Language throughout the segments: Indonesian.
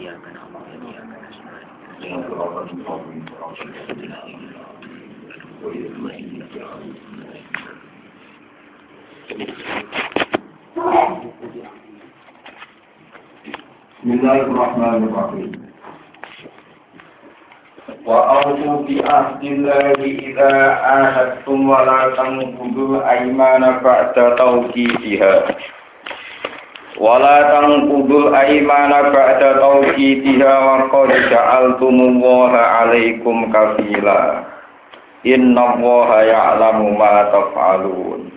إياك نعبد وإياك نستعين صراط المستقيم صراط الذين أنعمت عليهم غير المغضوب عليهم بسم الله الرحمن الرحيم وأوفوا بعهد الله إذا عاهدتم ولا تنقضوا الأيمان بعد توكيدها wala tanqudul aymana ba'da tawqidiha wa qad ja'altumullaha 'alaikum kafila innallaha ya'lamu ma taf'alun.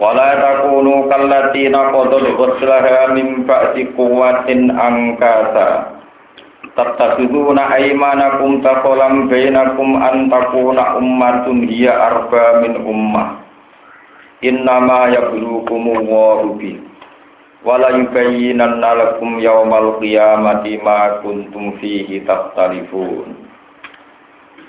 Wala takunu kallati naqadul ghuslaha min ba'di quwwatin angkasa tattakhiduna aymanakum taqalam bainakum an takuna ummatun hiya arba min ummah. Innama yablukumullahu bihi wala yubayyinanna lakum yaumal qiyamati ma kuntum fihi takhtalifun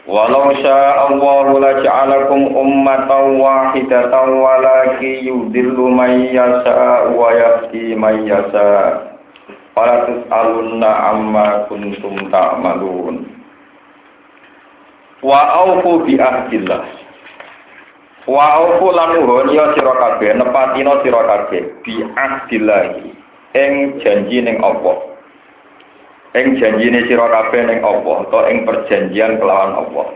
walau syaa Allah laj'alakum ummatan wahidatan walakin yudhillu man yasha wa yahdi man yasha. Wala tus'alunna amma kuntum ta'malun. Wa aufu Wa aufu lan nuhunya sira kabeh nepatina sira kabeh bi ahdillahi ing janji ning Allah. Ing janjine sira kabeh ning Allah utawa ing perjanjian kelawan Allah.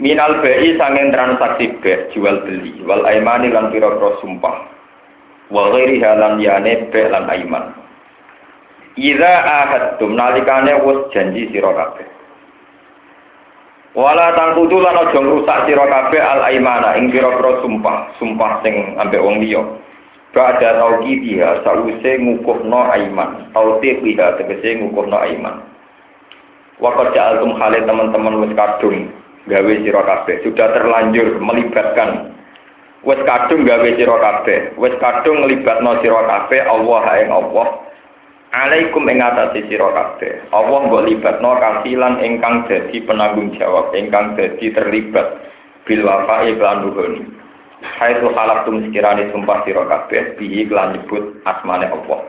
Minal bai sanging transaksi be jual beli wal aimani lan pira-pira sumpah. Wa ghairi halan yane be lan aiman. Iza ahadtum nalikane wis janji sira kabeh. Wala tangkutu lan aja ngrusak sira kabeh al aimana ing pira-pira sumpah, sumpah sing ambek wong liya. Ba'da tauqi dia sause ngukuhno aiman, tauqi dia tegese ngukuhno aiman. Waqad ja'altum hale teman-teman wis kadung gawe sira kabeh, sudah terlanjur melibatkan wis kadung gawe sira kabeh, wis kadung nglibatno sira kabeh Allah ing Allah. Alaikum ing atase sira kabeh. Allah mbok libatno kafilan ingkang dadi penanggung jawab, ingkang dadi terlibat bil wafa'i lan nuhuni. Haitsu halaktum sekirane sumpah sira kabeh bihi lan nyebut asmane Allah.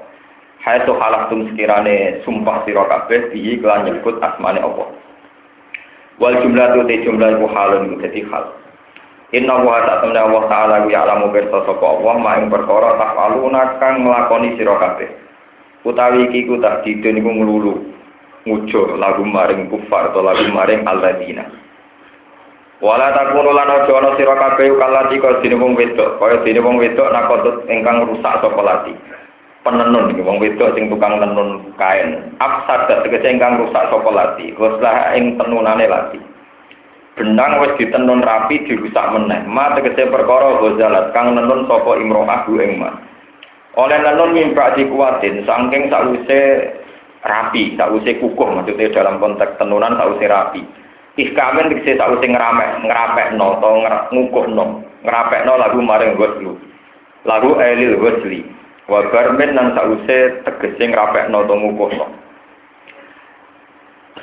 Haitsu halaktum sekirane sumpah sira kabeh bihi lan nyebut asmane Allah. Wal jumlah te jumlah iku halun dadi hal. Inna wa ta'ala Allah ta'ala ya alamu pirsa sapa Allah ma ing perkara tafaluna kang nglakoni sira kabeh. Utawi iki ku tak didun iku nglulu ngujo lagu maring kufar atau lagu maring alladzina wala takunu lan aja ana sira kabeh kalati kaya dene wong wedok. Kaya dene wong wedok nakotut ingkang rusak sapa lati. Penenun iki wong wedok sing tukang nenun kain. Afsad tegese ingkang rusak sapa lati. Goslah ing tenunane lati. Benang wis ditenun rapi dirusak meneh. Ma tegese perkara gozalat kang nenun sapa imro'ah ing mah oleh nenun mimpa dikuatin saking sause rapi sause kukuh maksudnya dalam konteks tenunan sause rapi. Ihkamen dikse sause ngeramek ngerapek no atau ngukuh no ngerapek no lagu maring goslu lagu elil gosli wabarmen dan sause tegese ngerapek no atau ngukuh no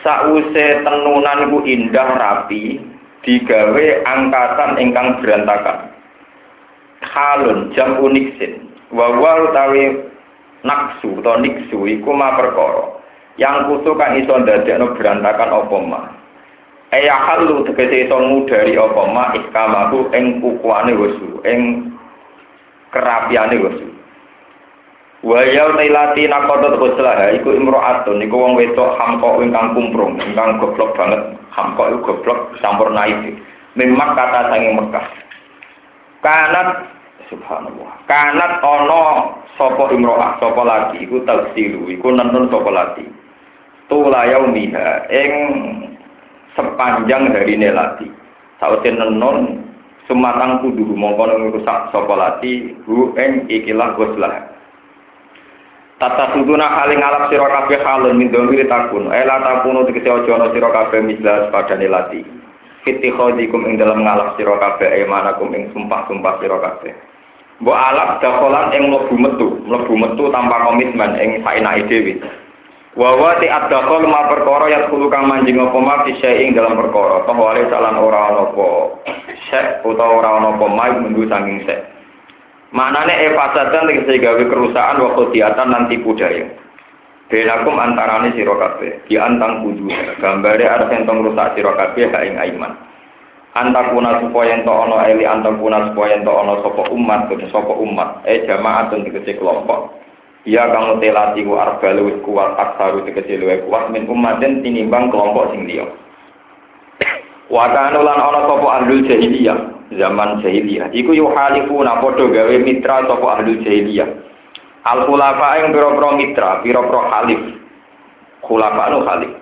sause tenunan ku indah rapi digawe angkatan ingkang berantakan. Halun jam uniksin wawa utawi naksu atau niksu iku ma perkara. Yang kutu kan iso ndadekno berantakan apa ma? Aya halu tegese iso ngudari apa ma? Ikamaku ing kukuane wesu ing kerapiane wesu Wa ya tailati nakotot ghuslah iku imro'atun iku wong wedok hamko ingkang kumprung ingkang goblok banget. Hamko iku goblok campur naif memang kata sange Mekah. Kanat subhanallah. Kanat ana sapa imro'ah sapa lagi? Iku tafsiru iku nenun sapa lagi? Tula yaumiha ing sepanjang harine lati sawise nenun sumatang kudu mongko ngrusak sapa lati hu ing ikilah goslah. Tata suduna haling ngalap sira kabeh halun min dhamir takun. Ela takunu tegese aja ana sira kabeh mislas padane lati fitikhadikum ing dalam ngalap sira kabeh emanakum ing sumpah-sumpah sira kabeh Mbok alap dakolan ing mlebu metu, mlebu metu tanpa komitmen ing saenake dhewe. Wa wa ti adakol ma perkara ya kudu kang manjing apa ma ing dalam perkara. Toh wale salan ora ana apa sek utawa ora ana apa mai minggu sanging sek. Manane e fasatan tegese gawe kerusakan wa khodiatan lan tipu daya. Benakum antarane sira kabeh, di antang kudu. Gambare arep entong rusak sira ha ing aiman. Antakuna supaya ento ana eli antakuna supaya ento ana sapa umat kudu sapa umat. Eh jamaatun tegese kelompok. Ya kamu telati ku arba luwih kuat aksaru tegese luwih kuat min umatin tinimbang kelompok sing liya. Wa lan ana sapa ahlul jahiliyah zaman jahiliyah. Iku yuhalifuna padha gawe mitra sapa ahlul jahiliyah. Al khulafa ing pira-pira mitra, pira-pira khalif. Khulafa nu khalif.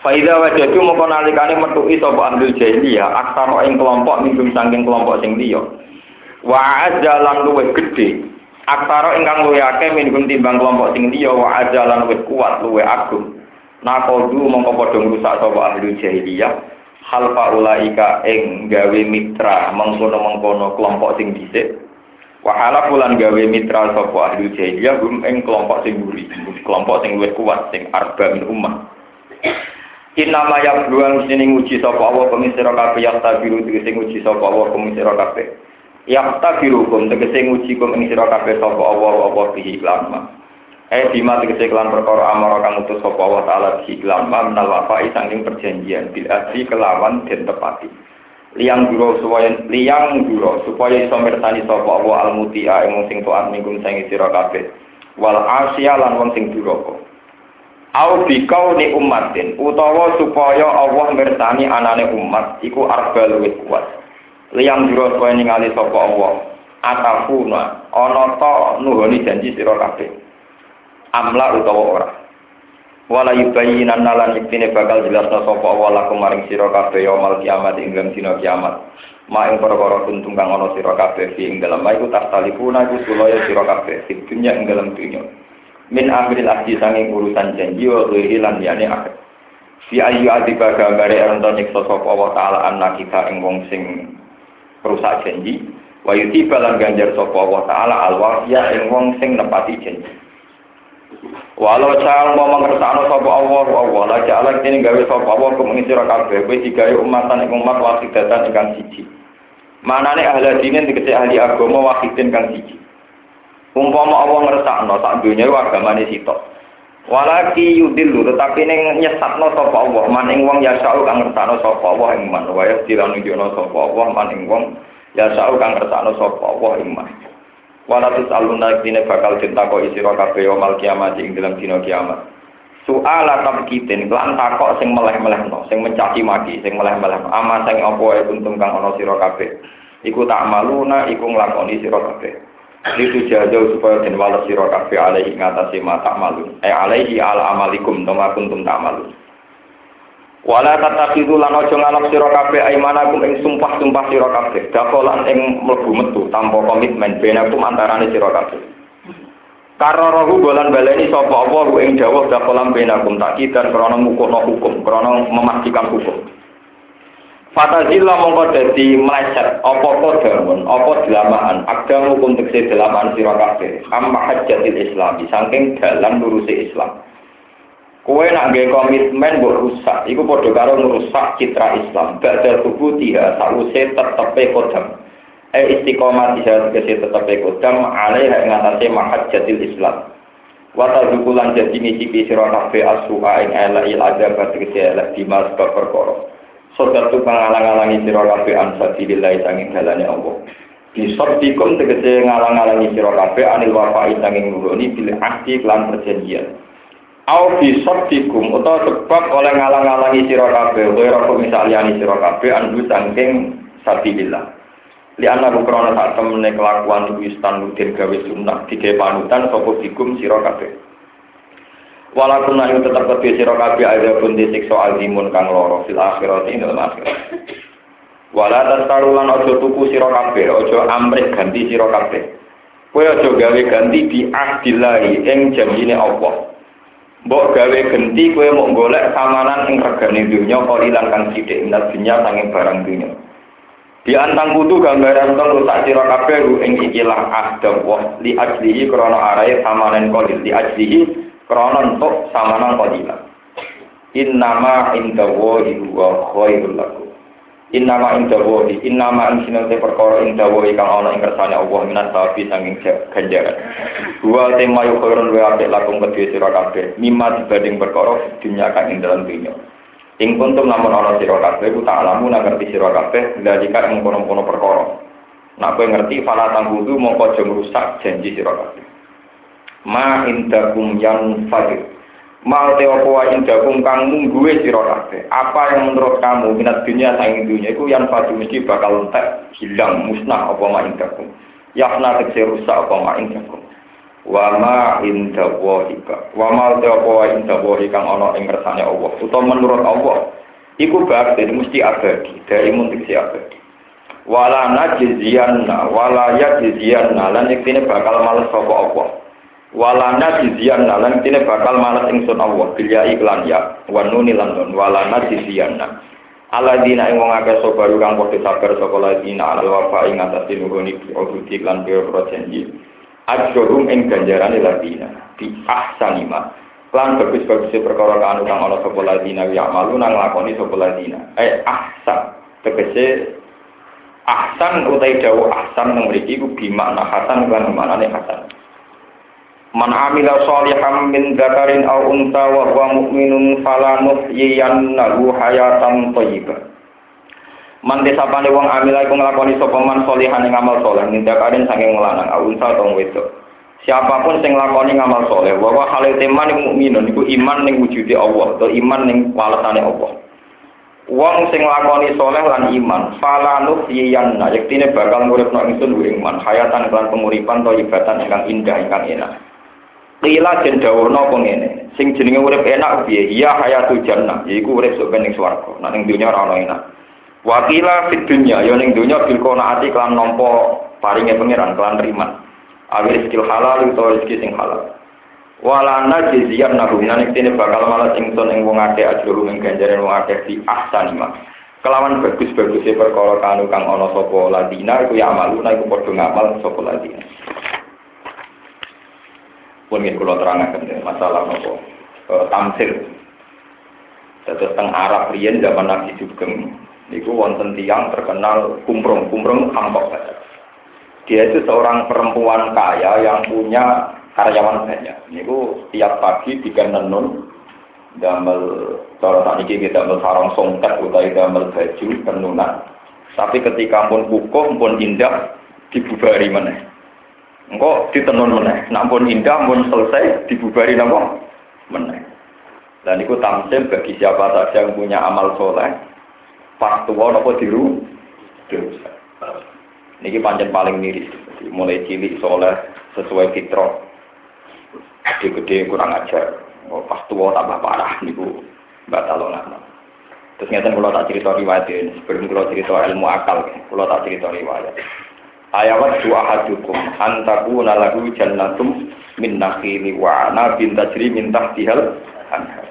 Faida wajadu mongko nalikane metuki sapa ahlul jahiliyah aksara ing kelompok minggum saking kelompok sing liya. Wa ajalan luwih gedhe. Aksara ingkang luwih akeh minggum timbang kelompok sing liya wa ajalan luwih kuat luwih agung. Nakodu mongko padha ngrusak sapa ahlul jahiliyah. Hal faulaika ing gawe mitra mengkono-mengkono kelompok sing dhisik. Wahala pulan gawe mitra sapa ahlul jahiliyah gum ing kelompok sing buri, kelompok sing luwih kuat sing arba min ummah. Inama ya bluang sini nguji sapa Allah pemisira kabeh ya tabiru tegese nguji sapa Allah pemisira kabeh. Ya tabiru kum tegese nguji kum ing sira kabeh sapa Allah apa bihi lama. Eh bima tegese kelan perkara amara kang utus sapa Allah taala bihi lama menal wafai saking perjanjian bil asli kelawan den tepati. Liang duro supaya liang duro supaya iso mirsani sapa Allah al mutia ing sing taat minggu sing sira kabeh. Wal asya lan wong sing duraka. au bikau ni umatin utawa supaya Allah mirsani anane umat iku arba luwih kuat liyang jero supaya ningali sapa Allah atafuna ana ta nuhoni janji sira kabeh amla utawa ora wala yubayyinan nalan iktine bakal jelasna sapa Allah lakum maring sira kabeh yaumul kiamat ing dalem dina kiamat. Ma ing perkara kuntung kang ana sira kabeh fi ing dalem iku tastalifuna iku sulaya sira kabeh ing dunya ing dalem min amril ahdi sanging urusan janji wa ghairi lan liyane akeh. Fi ayu adiba gambare ento nyiksa sapa Allah taala anak kita ing sing rusak janji wa yuti balan ganjar sapa Allah taala al wafiya ing wong sing nepati janji Walau cal mau mengersakno sapa Allah Allah la ja'ala kene gawe sapa Allah kumeng sira kabeh kowe digawe umatan ing umat wasidatan ingkang siji manane ahli dinin dikete ahli agama wahidin kang siji Umpama Allah ngersakno sak dunya iku agamane sitok. Walaki yudillu tetapi ning nyesatno sapa Allah maning wong ya sa'u kang ngersakno sapa Allah ing man wa ya dilanunjukno sapa Allah maning wong ya sa'u kang ngersakno sapa Allah ing man. Wala tusaluna dine bakal ditakok sira kabeh mal kiamat ing dalam dina kiamat. Soal tabkitin lan takok sing meleh-melehno, sing mencaci maki, sing meleh-melehno. Ama sing apa ae kuntum kang ana sira kabeh. Iku tak maluna iku nglakoni sira kabeh. itu jauh supaya den wales sira kabeh alaihi ngatasi mata malu eh alaihi ala amalikum tama kuntum ta'malun wala tatakidu lan aja ngalap sira kabeh aimanakum ing sumpah-sumpah sira kabeh dakolan ing mlebu metu tanpa komitmen benakum antarane sira kabeh Karorohu bolan baleni sapa apa ing dawuh dakolan benakum tak kidan krana mukono hukum krana memastikan hukum Fatazilla mongko dadi meleset apa kodamun, apa delamaan, agama hukum tegese delamaan sira kabeh. Amma hajjatil Islam, saking dalan lurusi Islam. Kowe nak nggawe komitmen mbok rusak, iku padha karo ngrusak citra Islam. Badal tubuh dia sause tetepe kodam. Eh istiqomah dia tegese tetepe kodam alaiha ing atase mahajjatil Islam. Wata dukulan jadi ngicipi sira kabeh asuha ing elek il adab tegese elek dimas perkara. Sodat tu ngalang-alangi sira kabeh an sabilillah sanging dalane Allah. Disodikum tegese ngalang-alangi sira kabeh anil wafai sanging nuruni bil ahdi lan perjanjian. Au disodikum utawa sebab oleh ngalang-alangi sira kabeh ora komisaliani sira kabeh anu sanging sabilillah. Li ana krana sak temene kelakuan wis tanudin gawe sunnah dige panutan sapa dikum sira kabeh. Walaupun nanti tetap kedua siro kabeh ada pun disiksa azimun kang loro fil akhirat ing dalam akhirat. Wala tasarulan ojo tuku siro kabeh, ojo amrih ganti siro kabeh. Kowe ojo gawe ganti di ahdillahi ing janjine Allah. Mbok gawe ganti kowe mau golek samanan ing regane dunya kalilan kang sithik minat dunya sanging barang dunya. Di antang kudu gambaran teng rusak sira kabeh ing ikilah ahdam wa li ajlihi krana arae samanen kolil li ajlihi krana entuk samanan qadilan innama inda wahi huwa khairul lakum Inna ma inda wahi, inna ma ing sinau perkara wahi kang ana ing kersane Allah minat sapi sanging ganjaran. Dua tema yu khairun wa apik lakum kedue sira kabeh, mimma dibanding perkara dunya kang ing dalam dunya. Ing kuntum lamun ana sira kabeh ku tak alamu nang ngerti sira kabeh, dalika ing kono-kono perkara. Nak kowe ngerti fala tanggudu mongko aja ngrusak janji sira kabeh. Ma indakum yang fadil Mal te apa wa indakum kang mungguwe sira. Apa yang menurut kamu minat dunia dunia iku yang padu mesti bakal entek, hilang, musnah apa ma indakum. Yakna tegese rusak apa ma indakum. Wa ma inda wahika. Wa ma te apa wa inda kang ana ing kersane Allah. Utawa menurut Allah iku bakti mesti abadi, dari tegese abadi. Wala najziyanna wala yajziyanna lan iktine bakal males sapa Allah walana jizian lan tine bakal malas ingsun Allah bilya iklan ya wa nuni lan nun walana jizian Aladina ing wong akeh sabar kang padha sabar saka ladina al wafa ing atas bi udhi lan bi janji. Ajrum ing ganjaran ladina di ahsanima lan bagus-bagus perkara kang kang ana sapa ladina ya malu nang lakoni sapa ladina. Eh ahsan tegese ahsan utai dawu ahsan nang mriki ku bi makna hasan lan maknane hasan Man amila sholihan min dzakarin aw unta wa huwa mu'minun fala nuhyiyannahu hayatan thayyibah. Man desapane wong amila iku nglakoni sapa man sholihan ing amal saleh min dzakarin saking lanang aw unta utawa wedok. Siapa pun sing nglakoni ngamal saleh, wa wa halil teman mukminun iku iman ning wujude Allah atau iman ning walesane Allah. Wong sing lakoni soleh lan iman, fala nuhyiyanna yektine bakal nguripno ingsun iman hayatan lan penguripan to ibatan ingkang indah ingkang enak. Den dawuhna apa ngene, sing jenenge urip enak piye? Ya hayatul jannah, yaiku urip sok ning swarga. Nek ning donya enak. Wa qila fid dunya, ya ning donya bil qanaati kelan nampa paringe pangeran kelan riman. Awil skill halal utawa rezeki sing halal. Wala najziyan nahu nek dene bakal malah ingsun ing wong akeh ajrul ing ganjaran wong akeh di ahsanima. Kelawan bagus-bagusnya perkara kanu kang ana sapa ladina iku ya amaluna iku padha ngamal sapa ladina pun ingin kalau terangkan masalah apa e, tamsil Terus teng Arab riyen zaman Nabi Sugeng niku wonten tiang terkenal kumprung kumprung kampok dia itu seorang perempuan kaya yang punya karyawan banyak. Niku tiap pagi tiga nenun damel cara tak niki kita damel sarong songket utawi damel baju tenunan tapi ketika pun kukuh pun indah dibubari meneh Engkau ditenun meneh. Nampun indah, pun selesai, dibubari napa? Meneh. Dan itu tamsil bagi siapa saja yang punya amal soleh. Pas tua nopo diru. Niki pancen paling miris. Mulai cilik soleh sesuai fitrah. Gede-gede kurang ajar. Oh, pas tua tambah parah niku batalon Terus ngeten kalau tak cerita riwayat ini, sebelum kalau cerita ilmu akal, kalau tak cerita riwayat. Ayawat dua hadukum antaku nalagu jannatum min nakhili wa bin tajri min tahtihal anhar.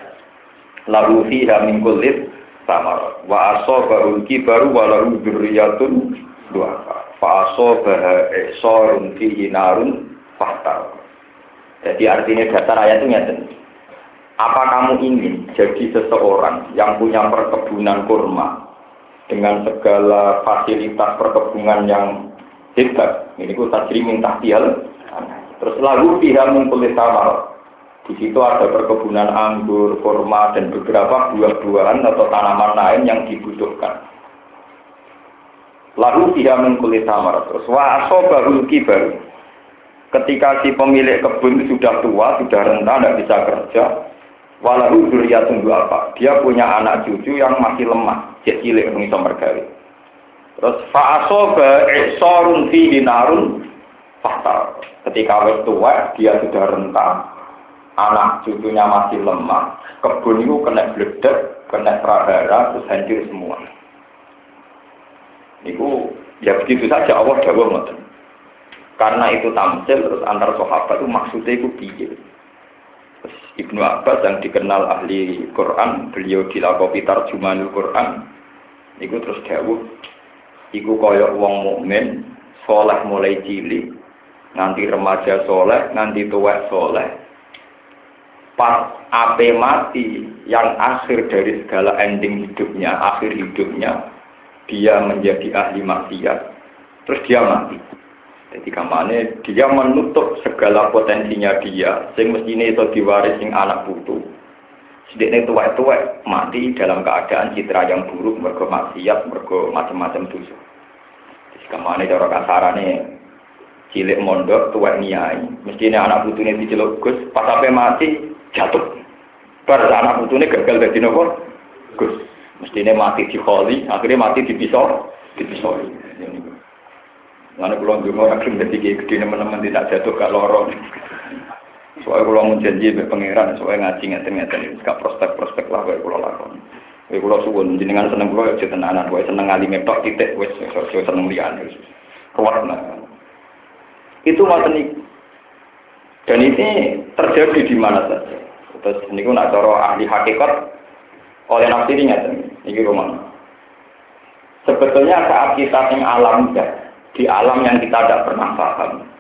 Lahu fiha min kullit samar wa asobahu kibaru wa lahu dzurriyyatun duafa. Fa asobaha isorun fihi narun fahtar. Jadi artinya dasar ayat itu nyata. Apa kamu ingin jadi seseorang yang punya perkebunan kurma dengan segala fasilitas perkebunan yang hebat. Ini ku tajri min tahtial. Terus lagu pihak mengkulit samar. Di situ ada perkebunan anggur, kurma, dan beberapa buah-buahan atau tanaman lain yang dibutuhkan. Lalu dia mengkulit samar. Terus waso baru kibar. Ketika si pemilik kebun sudah tua, sudah renta, tidak bisa kerja, walau duriya tunggu apa? Dia punya anak cucu yang masih lemah, jadi cilik bisa mergawe. Terus fa'aso sorun fi dinarun fatal. Ketika wis tua, dia sudah rentang. Anak cucunya masih lemah. Kebun itu kena bledek, kena pradara, terus hancur semua. Itu ya begitu saja Allah jawab ngoten. Karena itu tamsil terus antar sahabat itu maksudnya itu piye. Ibnu Abbas yang dikenal ahli Quran, beliau dilakopi tarjumanul Quran, itu terus jawab iku kaya wong mukmin soleh mulai cilik nganti remaja soleh nganti tua soleh pas ape mati yang akhir dari segala ending hidupnya akhir hidupnya dia menjadi ahli maksiat, terus dia mati. Jadi kamane dia menutup segala potensinya dia, sing mestinya itu diwaris sing anak putu. Sediknya tua-tua mati dalam keadaan citra yang buruk, mergo maksiat, mergo macam-macam dosa. Jadi kamane cara kasarane cilik mondok tua niai, mestinya anak putune diceluk Gus, pas sampai mati jatuh. Bar anak putune gagal dadi nopo? Gus. Mestinya mati di kholi, akhirnya mati di pisau, di pisau. Mana pulau juga orang belum jadi gede teman-teman tidak jatuh ke lorong. Soalnya pulau mau janji be pangeran, soalnya ngaji ngeten ngeten, gak prospek prospek lah kayak pulau lakon. Kayak pulau suwun, jenengan seneng pulau ya tenanan, wae seneng ngali metok titik, so seneng lian, kuat lah. Itu ini. Dan ini terjadi di mana saja. Terus ini pun cara ahli hakikat oleh nafsi ini ini rumah. Sebetulnya saat kita yang alam di alam yang kita tidak pernah paham.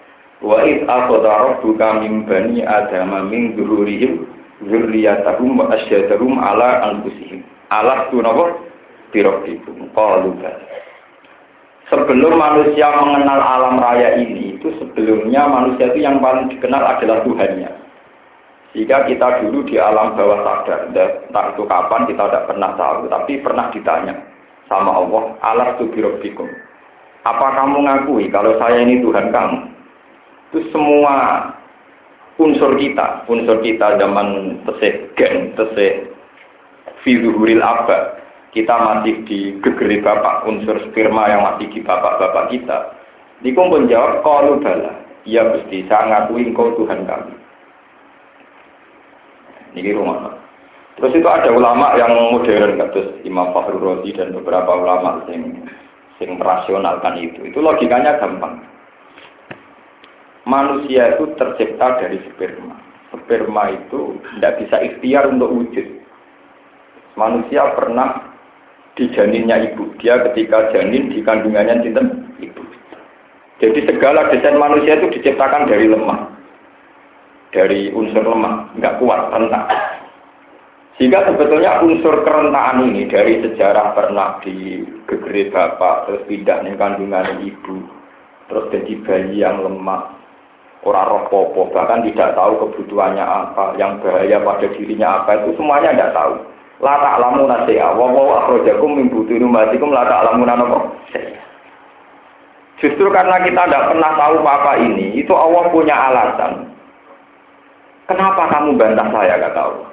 Wa id akhadha rabbuka min bani adama min dzurrihim dzurriyyatahum wa asyhadahum ala anfusihim. Alas tu napa? Birabbikum qalu Sebelum manusia mengenal alam raya ini, itu sebelumnya manusia itu yang paling dikenal adalah Tuhannya. Jika kita dulu di alam bawah sadar, entah itu kapan kita tidak pernah tahu, tapi pernah ditanya sama Allah, alas tu apa kamu ngakui kalau saya ini Tuhan kamu? Itu semua unsur kita, unsur kita zaman tesih gen, tesih fizuhuril abad. Kita masih di gegeri bapak, unsur sperma yang masih di bapak-bapak kita. Niku menjawab, kalau bala. Iya Gusti, saya ngakui engkau Tuhan kami. Ini rumah. Terus itu ada ulama yang modern, kados Imam Fakhrul Razi dan beberapa ulama yang yang merasionalkan itu. Itu logikanya gampang. Manusia itu tercipta dari sperma. Sperma itu tidak bisa ikhtiar untuk wujud. Manusia pernah di janinnya ibu. Dia ketika janin di kandungannya cinta ibu. Jadi segala desain manusia itu diciptakan dari lemah. Dari unsur lemah, nggak kuat, rentan. Sehingga sebetulnya unsur kerentaan ini dari sejarah pernah di gegeri bapak, terus pindah kandungan ibu, terus jadi bayi yang lemah, orang roh popo, bahkan tidak tahu kebutuhannya apa, yang bahaya pada dirinya apa, itu semuanya tidak tahu. Lata alamu nasi wa wa akhrajakum min butuni ummatikum lata alamu nanopo. Justru karena kita tidak pernah tahu apa ini, itu Allah punya alasan. Kenapa kamu bantah saya, kata Allah.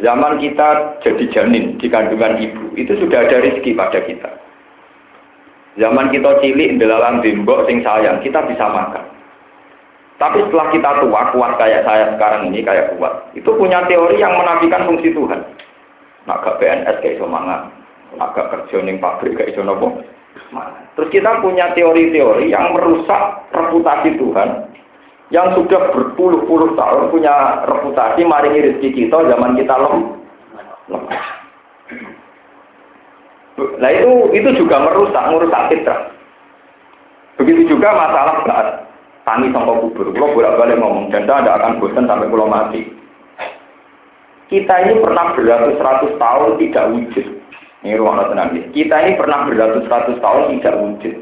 Zaman kita jadi janin di kandungan ibu, itu sudah ada rezeki pada kita. Zaman kita cilik dalam bimbok sing sayang, kita bisa makan. Tapi setelah kita tua, kuat kayak saya sekarang ini, kayak kuat. Itu punya teori yang menafikan fungsi Tuhan. Nak PNS kayak iso. Nak ke kerja pabrik kayak iso. Terus kita punya teori-teori yang merusak reputasi Tuhan yang sudah berpuluh-puluh tahun punya reputasi maringi rezeki kita zaman kita lemah. Nah itu itu juga merusak, merusak fitrah. Begitu juga masalah saat tani sama kubur. Kalau bolak-balik ngomong, dan tidak akan bosan sampai pulau mati. Kita ini pernah beratus-ratus tahun tidak wujud. Ini ruang tenang. Kita ini pernah beratus-ratus tahun tidak wujud.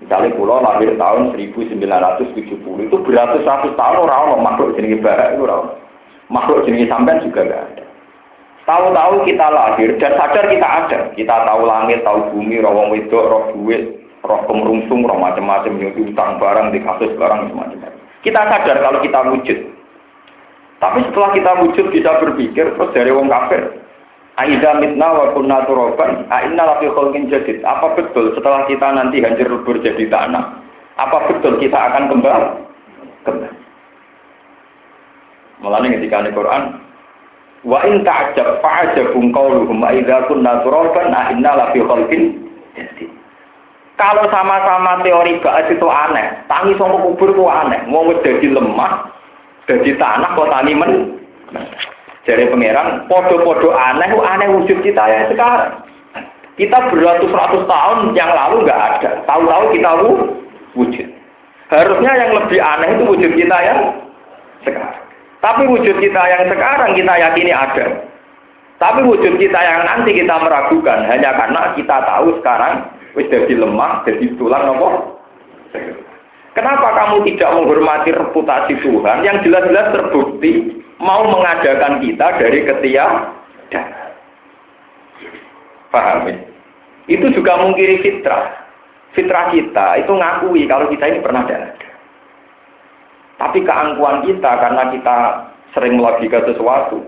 Misalnya pulau lahir tahun 1970 itu beratus-ratus tahun orang makhluk jenis barat itu orang makhluk jenis sampean juga gak ada. Tahu-tahu kita lahir dan sadar kita ada. Kita tahu langit, tahu bumi, roh wedok, roh duit, roh kemerungsung, roh macam-macam, yang utang barang, di kasus barang, semacam Kita sadar kalau kita wujud. Tapi setelah kita wujud bisa berpikir, terus dari wong kafir, Aida mitna wa kunna turaban, aina lafi khalqin jadid. Apa betul setelah kita nanti hancur lebur jadi tanah? Apa betul kita akan kembali? Kembali. Mulanya ketika di Quran, wa in ta'jab fa'ajabum qauluhum aida kunna turaban, aina lafi khalqin jadid. Kalau sama-sama teori gaas itu aneh, tangi sama kubur itu aneh. Mau jadi lemah, jadi tanah kok tani men. Dari pangeran, podo-podo aneh, aneh wujud kita yang sekarang. Kita beratus-ratus tahun yang lalu nggak ada. Tahu-tahu kita wujud. Harusnya yang lebih aneh itu wujud kita yang sekarang. Tapi wujud kita yang sekarang kita yakini ada. Tapi wujud kita yang nanti kita meragukan hanya karena kita tahu sekarang wis jadi lemah, jadi tulang apa? Kenapa kamu tidak menghormati reputasi Tuhan yang jelas-jelas terbukti mau mengadakan kita dari ketiadaan? Paham ya? Itu juga mungkiri fitrah. Fitrah kita itu ngakui kalau kita ini pernah ada. Tapi keangkuhan kita karena kita sering melogika sesuatu,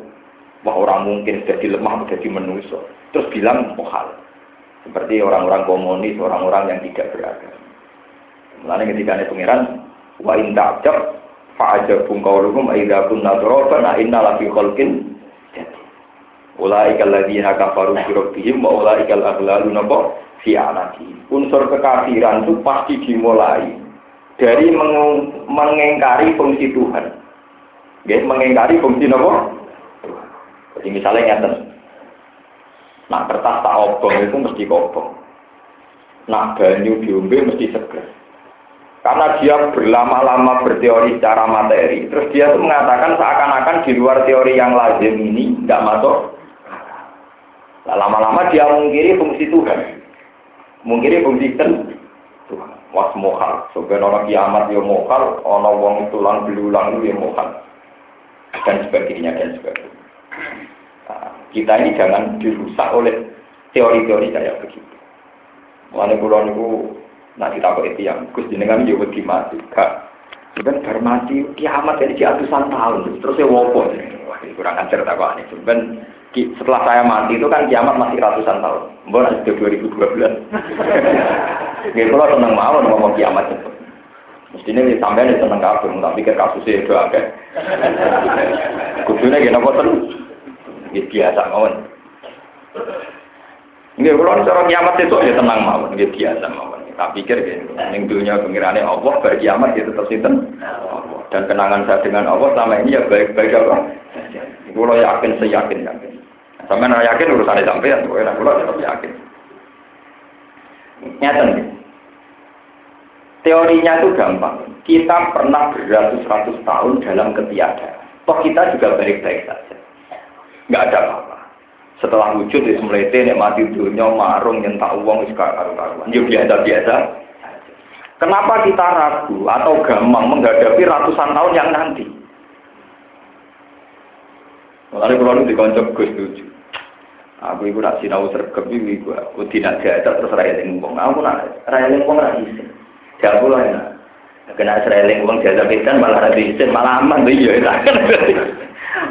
wah orang mungkin jadi lemah, jadi manusia, terus bilang mohal. Seperti orang-orang komunis, orang-orang yang tidak beragama. Lalu ketika ini pengiran, wa in ta'jab fa'ajabum qawluhum aidha kunna turaban inna lafi khalqin Ulaikal ladzina kafaru bi rabbihim wa ulaikal aghlalu napa fi anaki. Unsur kekafiran itu pasti dimulai dari meng mengingkari fungsi Tuhan. Nggih, mengingkari fungsi napa? Jadi misalnya ngeten. Nah, kertas tak obong itu mesti kobong. Nah, banyu diombe mesti seger. Karena dia berlama-lama berteori secara materi, terus dia tuh mengatakan seakan-akan di luar teori yang lazim ini nggak masuk Nah, lama-lama dia mengkiri fungsi Tuhan. Mengkiri fungsi Tuhan. Was mohal. Orang kiamat dia mohal, orang wong tulang belulang dia mohal. Dan sebagainya, dan sebagainya. Kita ini jangan dirusak oleh teori-teori kayak begitu. Mulai pulau niku nanti tak itu yang Gus jenengan juga mati. Kak, sebenarnya bar mati kiamat jadi ratusan tahun terus saya wopo. Wah, kurang ajar tak kok ini. Sebenarnya setelah saya mati itu kan kiamat masih ratusan tahun. Mungkin sudah 2012. Gitu kalau tenang mau ngomong kiamat itu. Mestinya ini sampai ini seneng kabur, tak pikir kasusnya itu agak. Kudunya gini apa terus? Ini biasa mawon. Kalau cara kiamat itu ya tenang mawon, ini biasa mawon. Tak pikir gini, yang dunia pengirannya Allah, bagi kiamat ya tetap sinten. Dan kenangan saya dengan Allah selama ini ya baik-baik apa. Kalau yakin, saya yakin, yakin. Sampai nggak yakin urusan sampean, pokoknya nak pulau tetap yakin. Nyata nih. Teorinya itu gampang. Kita pernah beratus-ratus tahun dalam ketiadaan. Toh kita juga baik-baik saja. Nggak ada apa-apa. Setelah wujud itu melete, mati dunia, marung, nyentak uang, sekarang karu-karuan. Ya biasa-biasa. Kenapa kita ragu atau gampang menghadapi ratusan tahun yang nanti? Lalu kalau itu dikoncok Gus tujuh. Aku ibu nak sinau sergap ibu ibu. Aku tidak jaga terus raya lingkung. Aku nak raya lingkung nak isin. Jauh lah enak. Kena raya lingkung jaga ikan malah ada isin malah aman tuh iya.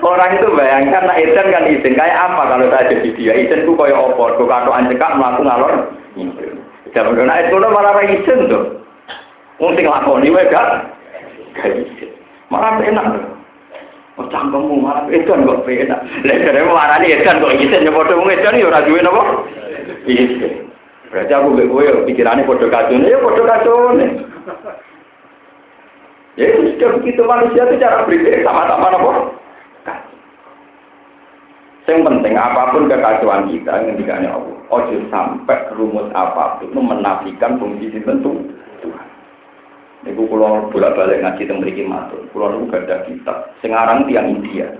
Orang itu bayangkan nak isin kan isin. Kayak apa kalau saya jadi dia? Isin ku koyo opor. Ku kato anjekak melaku ngalor. Jangan kena itu malah raya isin tuh. Mungkin lakoni wega. Gak. Malah enak tuh. Oh cangkemmu malah edan kok penak. Lah jare marani edan kok iki sing padha wong edan ya ora duwe napa? Iya. Berarti aku mbek kowe pikirane padha kacune ya padha kacune. Ya itu sudah begitu manusia itu cara berpikir sama-sama napa? Yang penting apa pun kekacauan kita ngendikane Allah. Ojo sampai rumus apa pun itu menafikan fungsi tentu Tuhan. Niku pulau bolak-balik ngaji teng mriki matur. Kula gak ada kitab. Sing aran tiyang India.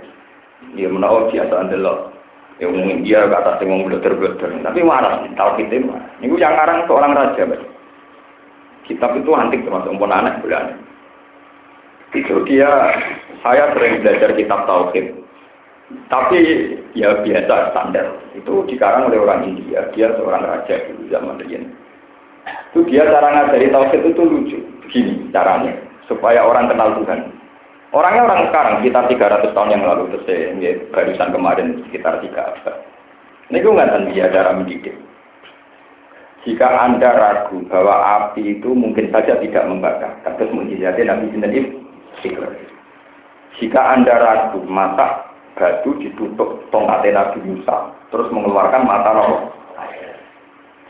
Dia menawa biasa ndelok. Ya wong India kata sing wong bleter-bleter. Tapi waras tahu kita mah. Niku yang aran seorang raja, Mas. Kitab itu antik termasuk pun anak bulan. Itu dia saya sering belajar kitab tauhid. Tapi ya biasa standar. Itu dikarang oleh orang India. Dia seorang raja di zaman dulu. Itu dia cara ngajari tauhid itu lucu begini caranya supaya orang kenal Tuhan. Orangnya orang sekarang sekitar 300 tahun yang lalu terus ya, barusan kemarin sekitar tiga abad. Ini gue nggak dia cara mendidik. Jika anda ragu bahwa api itu mungkin saja tidak membakar, terus mujizatnya Nabi Sinten Jika anda ragu mata batu ditutup tongkat Nabi Musa, terus mengeluarkan mata roh.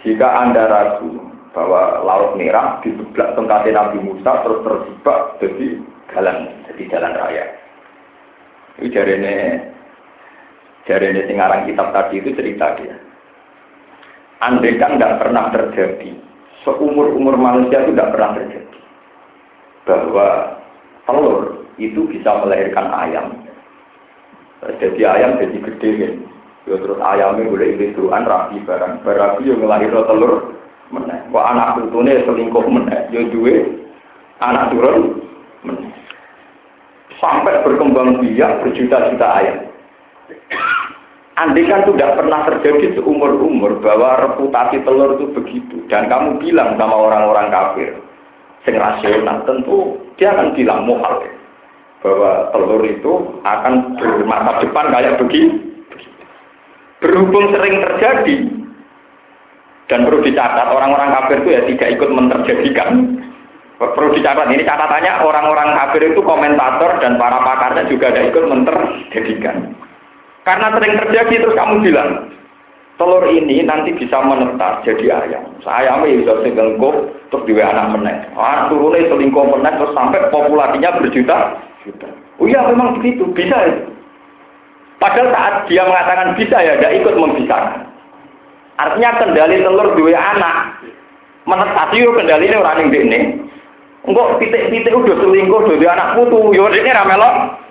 Jika anda ragu bahwa laut merah di sebelah tengkati Nabi Musa terus terjebak jadi jalan jadi jalan raya. Itu jari ini singarang kitab tadi itu cerita dia. Andai kan tidak pernah terjadi, seumur umur manusia itu tidak pernah terjadi bahwa telur itu bisa melahirkan ayam. Jadi ayam jadi gede kan. Ya terus ayamnya boleh ini tuan rapi barang. Barapi yang ngelahir telur meneh. Kok anak putune selingkuh meneh. Ya duwe anak turun meneh. Sampai berkembang biak berjuta-juta ayam. Andai kan tidak pernah terjadi seumur-umur bahwa reputasi telur itu begitu. Dan kamu bilang sama orang-orang kafir, sing rasional, tentu dia akan bilang muhal. Bahwa telur itu akan bermasa depan kayak begini. Berhubung sering terjadi, dan perlu dicatat, orang-orang kafir itu ya tidak ikut menterjadikan. Perlu dicatat, ini catatannya orang-orang kafir itu komentator dan para pakarnya juga tidak ikut menterjadikan. Karena sering terjadi terus kamu bilang, telur ini nanti bisa menetas jadi ayam. Ayamnya bisa selingkuh terus dua anak menek. Ah, turunnya selingkuh menek terus sampai populasinya berjuta. Oh iya memang begitu, bisa ya. Padahal saat dia mengatakan bisa ya, dia ikut membisarkan. Artinya kendali telur dua anak menetas itu kendali ini orang yang ini. Enggak titik-titik udah selingkuh dua anak putu, yo ini ramelok.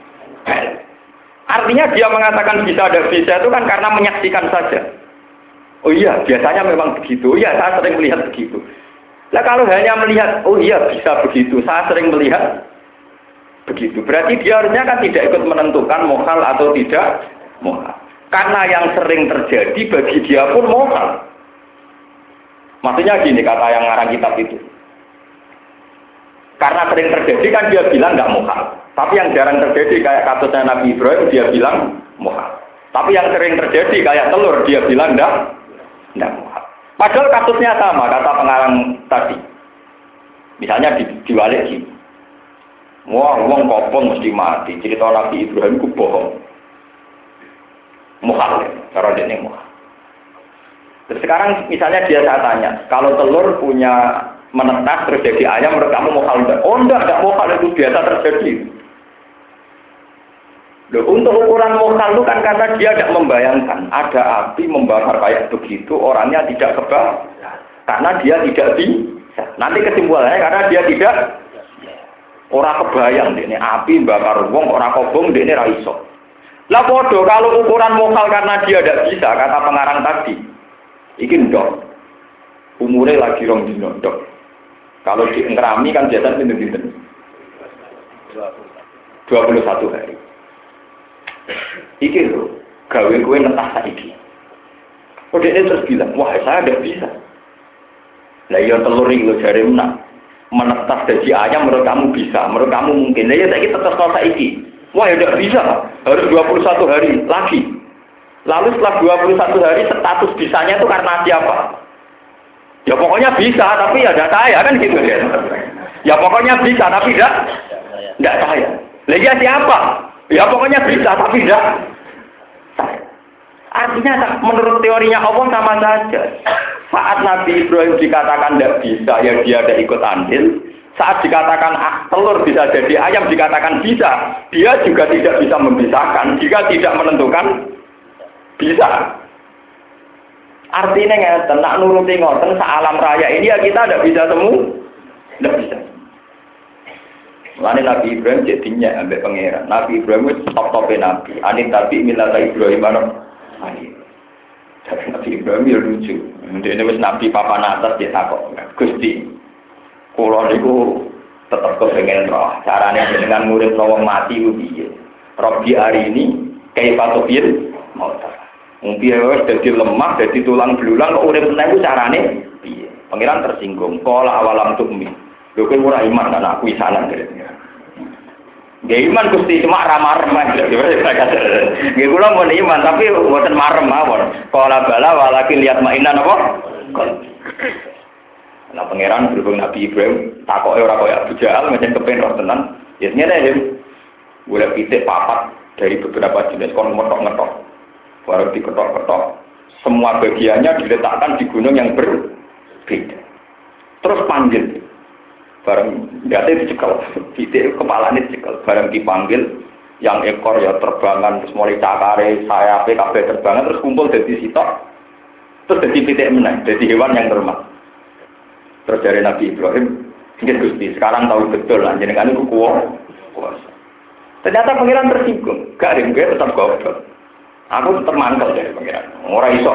Artinya dia mengatakan bisa ada bisa itu kan karena menyaksikan saja. Oh iya, biasanya memang begitu. Oh iya, saya sering melihat begitu. Nah kalau hanya melihat, oh iya bisa begitu, saya sering melihat begitu. Berarti dia harusnya kan tidak ikut menentukan mohal atau tidak mohal. Karena yang sering terjadi bagi dia pun mohal. Maksudnya gini kata yang ngarang kitab itu. Karena sering terjadi kan dia bilang nggak mohal. Tapi yang jarang terjadi kayak kasusnya Nabi Ibrahim dia bilang mohal. Tapi yang sering terjadi kayak telur dia bilang enggak, enggak mohal. Padahal kasusnya sama kata pengarang tadi. Misalnya di, diwalik gini. Wah, uang kopong mesti mati. Cerita Nabi Ibrahim itu bohong. Mohal, cara dia. Terus sekarang misalnya dia saya tanya, kalau telur punya menetas terus jadi ayam menurut kamu mohal enggak? Oh enggak, enggak mohal itu biasa terjadi. Loh, untuk ukuran mohal itu kan karena dia tidak membayangkan ada api membakar kayak begitu orangnya tidak kebal karena dia tidak bisa. Nanti kesimpulannya karena dia tidak orang kebayang ini api bakar wong orang kobong ini raiso. Lah bodoh kalau ukuran mohal karena dia tidak bisa kata pengarang tadi. Iki dok. Umurnya lagi rong dino dok. Kalau di ngerami kan biasa pinter-pinter. 21 hari. Iki lho, gawe kue netah saiki. Oh dia terus bilang, wah saya tidak bisa. Lah iya telur iki lho jare menak. Menetas dari ayam menurut kamu bisa, menurut kamu mungkin. Lah iya saiki tetap kalau saiki. Wah ya tidak bisa, harus 21 hari lagi. Lalu setelah 21 hari status bisanya itu karena siapa? Ya pokoknya bisa, tapi ya tidak saya kan gitu ya. Ya pokoknya bisa, tapi tidak tidak saya. Lagi siapa? Ya pokoknya bisa, tapi tidak saya. Artinya menurut teorinya Allah sama saja. Saat Nabi Ibrahim dikatakan tidak bisa, ya dia ada ikut andil. Saat dikatakan ah, telur bisa jadi ayam, dikatakan bisa, dia juga tidak bisa memisahkan. Jika tidak menentukan, bisa. Artinya nggak nak nuruti ngoten alam raya ini ya kita tidak bisa temu, tidak bisa. Lalu Nabi Ibrahim jadinya ambil pangeran. Nabi Ibrahim itu top topnya Nabi. Anin tapi milata Ibrahim mana? Tapi Nabi Ibrahim ya lucu. Dia ini Nabi papan atas dia takut. Gusti, kulo niku tetap kepengen roh. Caranya dengan murid lawang mati piye? Robi hari ini kayak patopir mau tak. Mungkin wis dadi lemah, dadi tulang belulang kok urip meneh carane piye? Pangeran tersinggung. Qala awalam tu'min. Lho kowe ora iman kan aku isanan dari Gak iman gusti cuma ramah remah Gak kula mau iman tapi buatan marem mawon. Kala bala walakin lihat mainan apa? Nah pangeran berhubung Nabi Ibrahim takoknya orang kaya Abu Jahal macam kepen roh tenan. Ya nyata ya. Boleh pitik papat dari beberapa jenis kon ngetok-ngetok. Baru diketok-ketok. Semua bagiannya diletakkan di gunung yang berbeda. Terus panggil bareng date dicekal titik kepala ini dicekal bareng dipanggil yang ekor ya terbangan terus mulai cakare saya kabeh terbangan terus kumpul dari sitok. Terus jadi titik menang jadi hewan yang normal terus dari Nabi Ibrahim mungkin Gusti sekarang tahu betul lah jadi kan itu kuat. Ternyata pangeran tersinggung. Gak ada gue tetap goblok Aku mantel dari pangeran. Orang iso.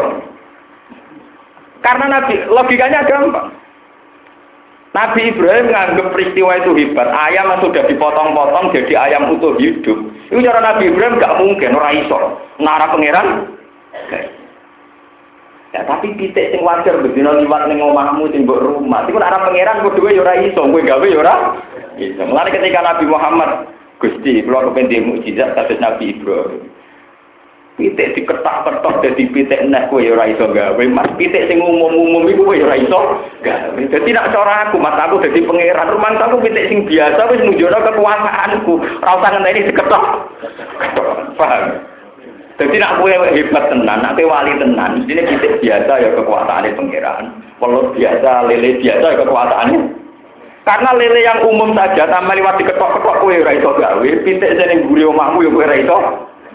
Karena Nabi logikanya gampang. Nabi Ibrahim menganggap peristiwa itu hebat. Ayam sudah dipotong-potong jadi ayam utuh hidup. Itu cara Nabi Ibrahim nggak mungkin orang iso. Nara pangeran. Ya tapi pitik sing wajar bedino liwat ning omahmu sing rumah. Iku arah pangeran kudu yo ora iso, kowe gawe yo ora. Iso. Ketika Nabi Muhammad Gusti, kula kepen mukjizat kados Nabi Ibrahim. Pitik diketak-ketok dadi pitik nek kowe ora iso gawe. Mas pitik sing umum-umum iku kowe ora iso gawe. Dadi nek cara aku mas aku dadi pangeran. Rumah aku pitik sing biasa wis nunjukno kekuasaanku. Ora usah ngenteni diketok. Paham? Jadi nak kue hebat tenan, nak wali tenan, ini pitik biasa ya kekuasaannya pangeran, pelut biasa, lele biasa ya kekuasaannya. Karena lele yang umum saja, tambah lewat diketok-ketok kue ora iso gawe, pitik sing guri omahmu ya kue ora iso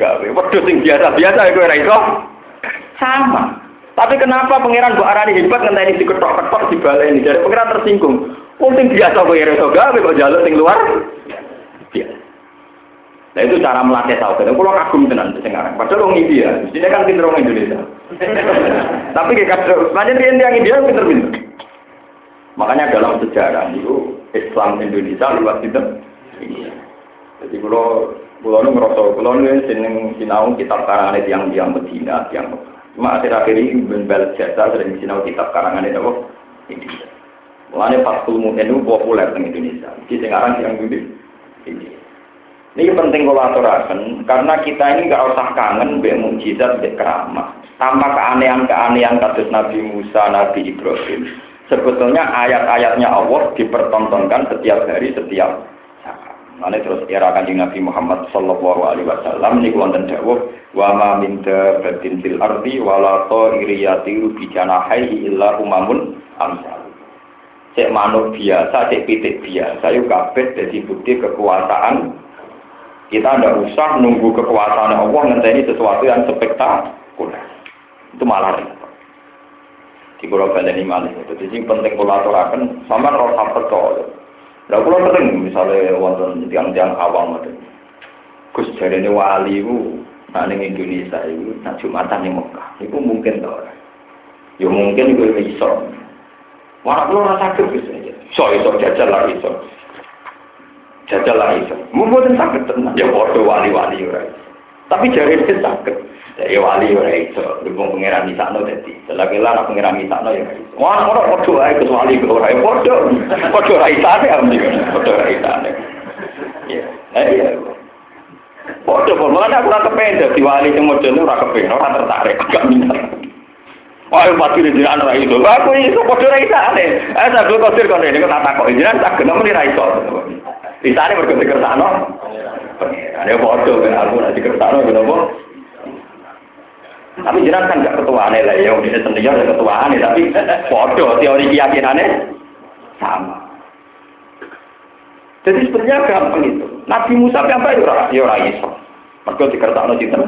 gawe. Wedhus sing biasa-biasa iku ora iso. Sama. Tapi kenapa pangeran mbok arani hebat ngenteni diketok-ketok dibaleni. Jadi pangeran tersinggung. Wong sing biasa kowe ora iso gawe kok jaluk sing luar. Biasa. Nah itu cara melatih tauhid. Kalau kagum tenan sekarang. Padahal orang India, sini kan pinter orang Indonesia. Tapi kayak banyak yang India pinter-pinter. Makanya dalam sejarah itu Islam Indonesia lewat itu. Jadi kalau Kulo nu ngerasa kulo nu seneng sinau kitab karangan yang yang Medina, yang cuma akhir-akhir ini ben jasa sering sinau kitab karangan itu apa? Indonesia. Mulane Fathul Mu'in itu populer di Indonesia. Di sekarang yang gede. Ini penting kalau karena kita ini nggak usah kangen be mujizat be keramah. Tanpa keanehan-keanehan kasus Nabi Musa, Nabi Ibrahim. Sebetulnya ayat-ayatnya Allah dipertontonkan setiap hari, setiap Mana terus era kanjeng Nabi Muhammad Sallallahu Alaihi Wasallam ini wonten dawuh wa ma min dabatin fil ardi wala ta'iriyati bi janahihi illa umamun amsal. Cek manuk biasa, cek pitik biasa, yuk kabeh jadi bukti kekuasaan. Kita tidak usah nunggu kekuasaan Allah ngenteni sesuatu yang spektakuler. Itu malah repot. Di pulau ini malah itu. Jadi penting kolaborasi, sama rasa percaya. Lah kula sering misalnya wonten tiang-tiang awam ngoten. Gus jarene wali iku nak ning Indonesia iku nak Jumatan ning Mekah. Iku mungkin ora. Ya mungkin iku iso. Wah kula ora saged Gus. So iso jajal lah iso. Jajal lah iso. Mungkin saged tenan ya padha wali-wali ora. Tapi jarene saged. Ya wali ora iso, dukung pangeran di sana dadi. Selagi lah nak pangeran di sana ya. Wah, ora padha ae kecuali ora padha. Padha ra isane amri. Padha ra isane. Ya. Eh iya. Padha kok mana aku ora kepen dadi wali sing model ora kepen, ora tertarik, gak minat. Wah, pasti di jiran ora iso. Aku iso padha ra isane. Eh sabdo kosir kon ini kok tak kok jiran tak kenapa ora iso. Isane mergo dikersano. Pangeran ya padha ben aku nek dikersano kenapa? Tapi jenengan kan gak ketuaane lah ya, udah sendiri ya ketuaane tapi bodoh teori keyakinannya sama. Jadi sebenarnya gampang itu. Nabi Musa apa ya ora ya ora iso. Mergo dikertakno sinten?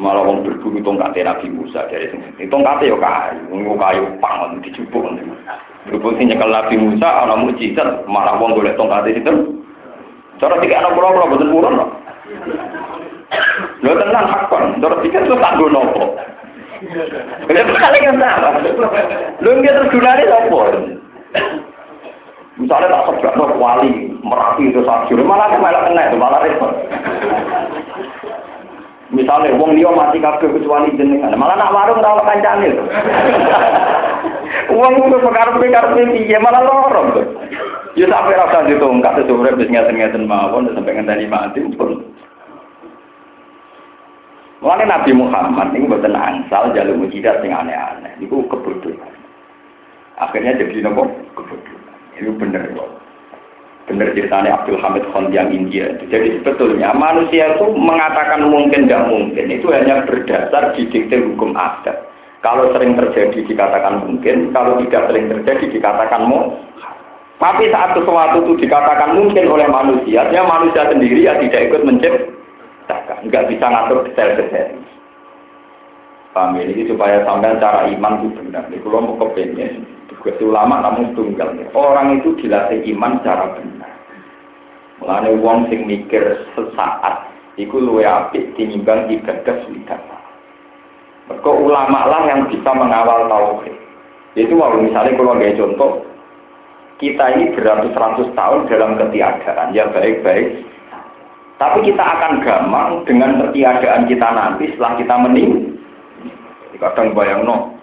Malah wong berburu tongkat Nabi Musa dari sini. Tongkate yo kayu, nggo kayu pang dijupuk. Berhubung sing nyekel Nabi Musa ana mujizat, malah wong golek tongkate sinten? Cara tiga anak pulau pulau betul purun Lo tenang hakon, terus pikir itu tak nopo. Ini paling yang sama. Lo nggak terus gunanya. Misalnya tak sebab no wali merapi itu sakjur, malah malah kena itu malah repot. Misalnya wong liya mati kabeh kecuali jenengan, malah nak warung ora kancane. Wong itu perkara-perkara piye malah lorong to. Ya sampai rasa ditongkat sesuai bis ngeten-ngeten mawon sampai ngenteni mati pun. Mulane Nabi Muhammad ini buatan angsal jalur mujizat sing aneh-aneh. Itu kebodohan. Akhirnya jadi nopo kebodohan. Itu bener kok. Bener ceritanya Abdul Hamid Khan yang India. Jadi sebetulnya manusia itu mengatakan mungkin tidak mungkin itu hanya berdasar didikte hukum adat. Kalau sering terjadi dikatakan mungkin, kalau tidak sering terjadi dikatakan mau. Tapi saat sesuatu itu dikatakan mungkin oleh manusia, ya manusia sendiri ya tidak ikut menciptakan nggak bisa ngatur detail-detail. Paham ya? ini supaya sampai cara iman itu benar. Ini kalau mau kepengen, juga ulama namun tunggal. Orang itu dilatih iman secara benar. Mengenai uang sing mikir sesaat, iku luwe apik tinimbang ibadah swidak. Mereka ulama lah yang bisa mengawal tauhid. Itu kalau misalnya kalau nggak contoh, kita ini beratus-ratus tahun dalam ketiadaan, ya baik-baik. Tapi kita akan gampang dengan ketiadaan kita nanti setelah kita meninggal. Kadang bayang no,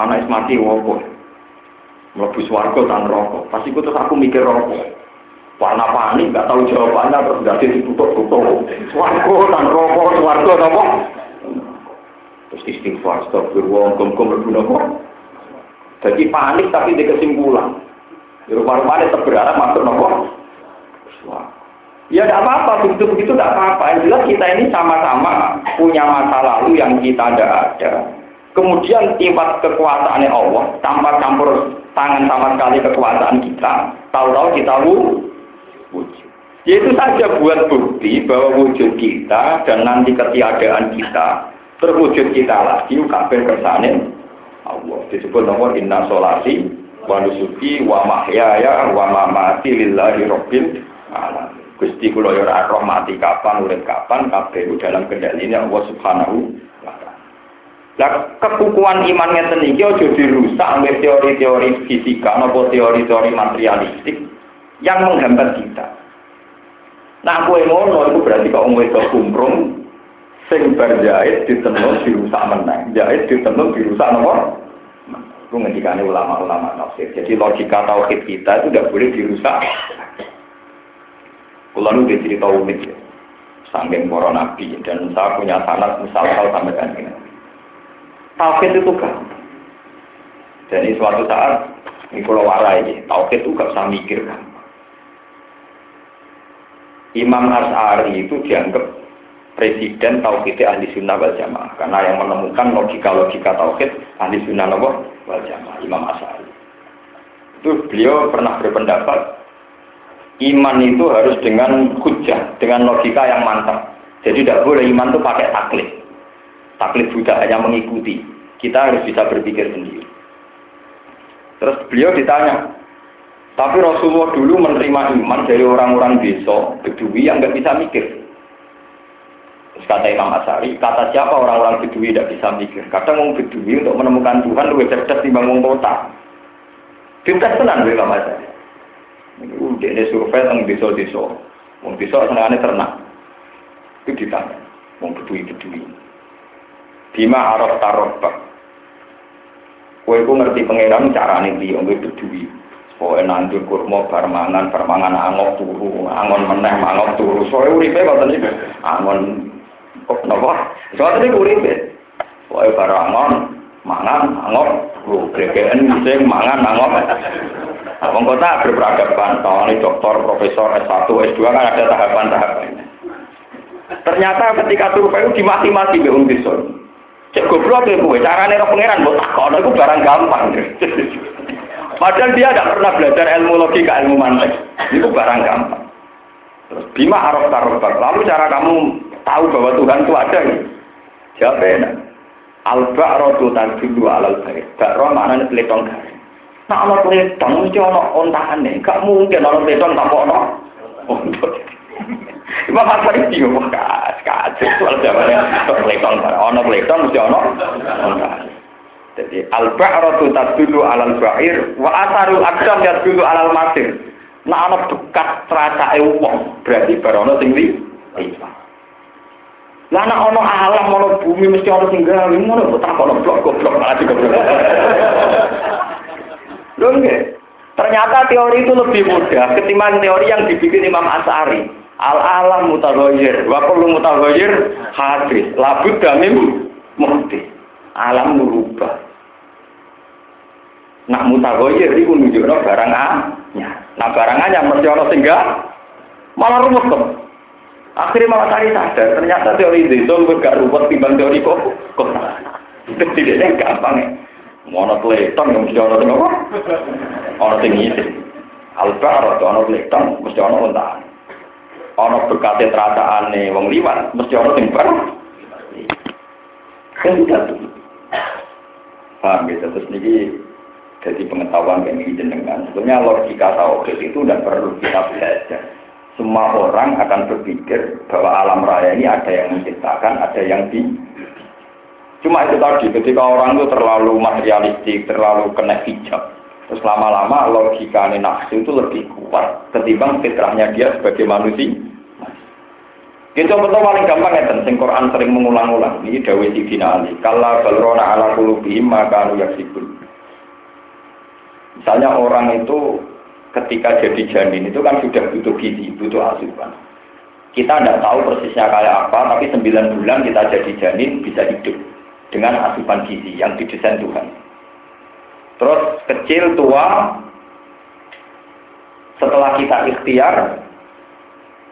anak mati wopo, melebu warga tan rokok. Pasti itu terus aku mikir rokok. Warna panik, nggak tahu jawabannya, terus nggak ditutup-tutup. Swargo tan rokok, swargo nopo. Terus istighfar, astagfirullah, kum-kum berguna kok. Jadi panik tapi di kesimpulan. Di rumah-rumah berharap masuk nopo. Ya tidak apa-apa, begitu-begitu tidak apa-apa. Yang jelas kita ini sama-sama punya masa lalu yang kita tidak ada. Kemudian sifat kekuasaannya Allah tanpa campur tangan sama sekali kekuasaan kita. Tahu-tahu kita wujud. Ya itu saja buat bukti bahwa wujud kita dan nanti ketiadaan kita terwujud kita lagi kabeh kersane Allah disebut nomor inna solati wa nusuki wa mahyaya wa mamati lillahi rabbil alamin Gusti kula yo ora roh mati kapan urip kapan kabeh dalam kendalinya Allah Subhanahu wa taala. Lah kepukuan iman ngeten iki aja dirusak oleh teori-teori fisika maupun teori-teori materialistik yang menghambat kita. Nah, kowe ngono itu berarti kok wong wedok kumprung sing bar jahit ditenun dirusak menang jahit ditenun dirusak nomor itu ngendikane ulama-ulama tafsir jadi logika tauhid kita itu tidak boleh dirusak kalau nu cerita unik ya. Samping para nabi dan saya punya sanat misal sampai kan tauhid itu kan jadi suatu saat ini kalau warai tauhid itu gak usah mikir kan Imam As'ari itu dianggap presiden tauhid ahli sunnah wal jamaah. Karena yang menemukan logika-logika tauhid ahli sunnah wal jamaah Imam Asy'ari. Itu beliau pernah berpendapat iman itu harus dengan hujah dengan logika yang mantap jadi tidak boleh iman itu pakai taklid taklid sudah hanya mengikuti kita harus bisa berpikir sendiri terus beliau ditanya tapi Rasulullah dulu menerima iman dari orang-orang desa, bedui yang nggak bisa mikir kata Imam Asari, kata siapa orang-orang bedui tidak bisa mikir. Kadang mau bedui untuk menemukan Tuhan lebih cerdas dibanding kota. Pintar tenan loh Imam Asari. Udah ini survei tentang desa-desa. Wong desa senangannya ternak. Itu ditanya. Wong bedui-bedui. Bima araf tarobak. Kowe ku ngerti pangeran carane piye wong bedui. Pokoknya nandur kurma bar mangan, bar mangan angok turu, angon meneh mangok turu. Soale uripe kok iki. Angon kok napa? Soale iki uripe. Pokoke bar angon, mangan angok, lu gregeken sing mangan angok. Wong kota berperadaban, tahun doktor, profesor, S1, S2 kan ada tahapan-tahapannya. Ternyata ketika survei itu dimati-mati be wong desa. Cek goblok ya kowe, carane ro pangeran mbok takono iku barang gampang. Padahal dia tidak pernah belajar ilmu logika, ilmu mantek. Itu barang gampang. Terus bima araf tarobak. Lalu cara kamu tahu bahwa Tuhan itu ada nih? Siapa ya? Al-ba'rotu tadulu alal baik. Ba'ro maknanya teletong garing. Kalau teletong, mesti ada ontahan nih. Gak mungkin ada teletong tanpa ada ontot. Imam Asari bingung, kas, kacau. Soal jawabannya, teletong. Ada teletong, mesti ontahan. Jadi al-ba'ratu tadulu alal ba'ir wa asarul akdam tadulu alal masir. Nah ana bekas tracake wong, berarti barono sing li. Lah ana ana alam ana bumi mesti ana sing gawe ngono kok tak ono blok goblok malah digoblok. Lho nggih. Ternyata teori itu lebih mudah ketimbang teori yang dibikin Imam As'ari. Al alam mutaghayyir wa kullu mutaghayyir hadis. Labud damim muhdis. Alam merubah. Nak mutagoyir itu nunjukno barang anyar. Nah barang anyar mesti ana sing malah rumus kok. Akhirnya malah cari sadar, ternyata teori itu lebih gak ruwet timbang teori kok. Kok Jadi dia gampang ya. Mono kleton yang mesti ana sing apa? Ana sing ngisi. Albar atau ana kleton mesti ana untahan. Ana berkate terasaane wong liwat mesti ana sing bar. Kan gitu. Paham ya, terus niki jadi pengetahuan yang ini jenengan. Sebenarnya logika tauhid itu tidak perlu kita belajar. Semua orang akan berpikir bahwa alam raya ini ada yang menciptakan, ada yang di. Cuma itu tadi, ketika orang itu terlalu materialistik, terlalu kena hijab, terus lama-lama logika nafsu itu lebih kuat ketimbang fitrahnya dia sebagai manusia. Itu betul paling gampang ya, sing Quran sering mengulang-ulang. Ini Dawi Sidina Ali. Kalla balrona ala kulubihim maka anu yaksibun. Misalnya orang itu ketika jadi janin itu kan sudah butuh gizi, butuh asupan. Kita tidak tahu persisnya kayak apa, tapi 9 bulan kita jadi janin bisa hidup dengan asupan gizi yang didesain Tuhan. Terus kecil, tua, setelah kita ikhtiar,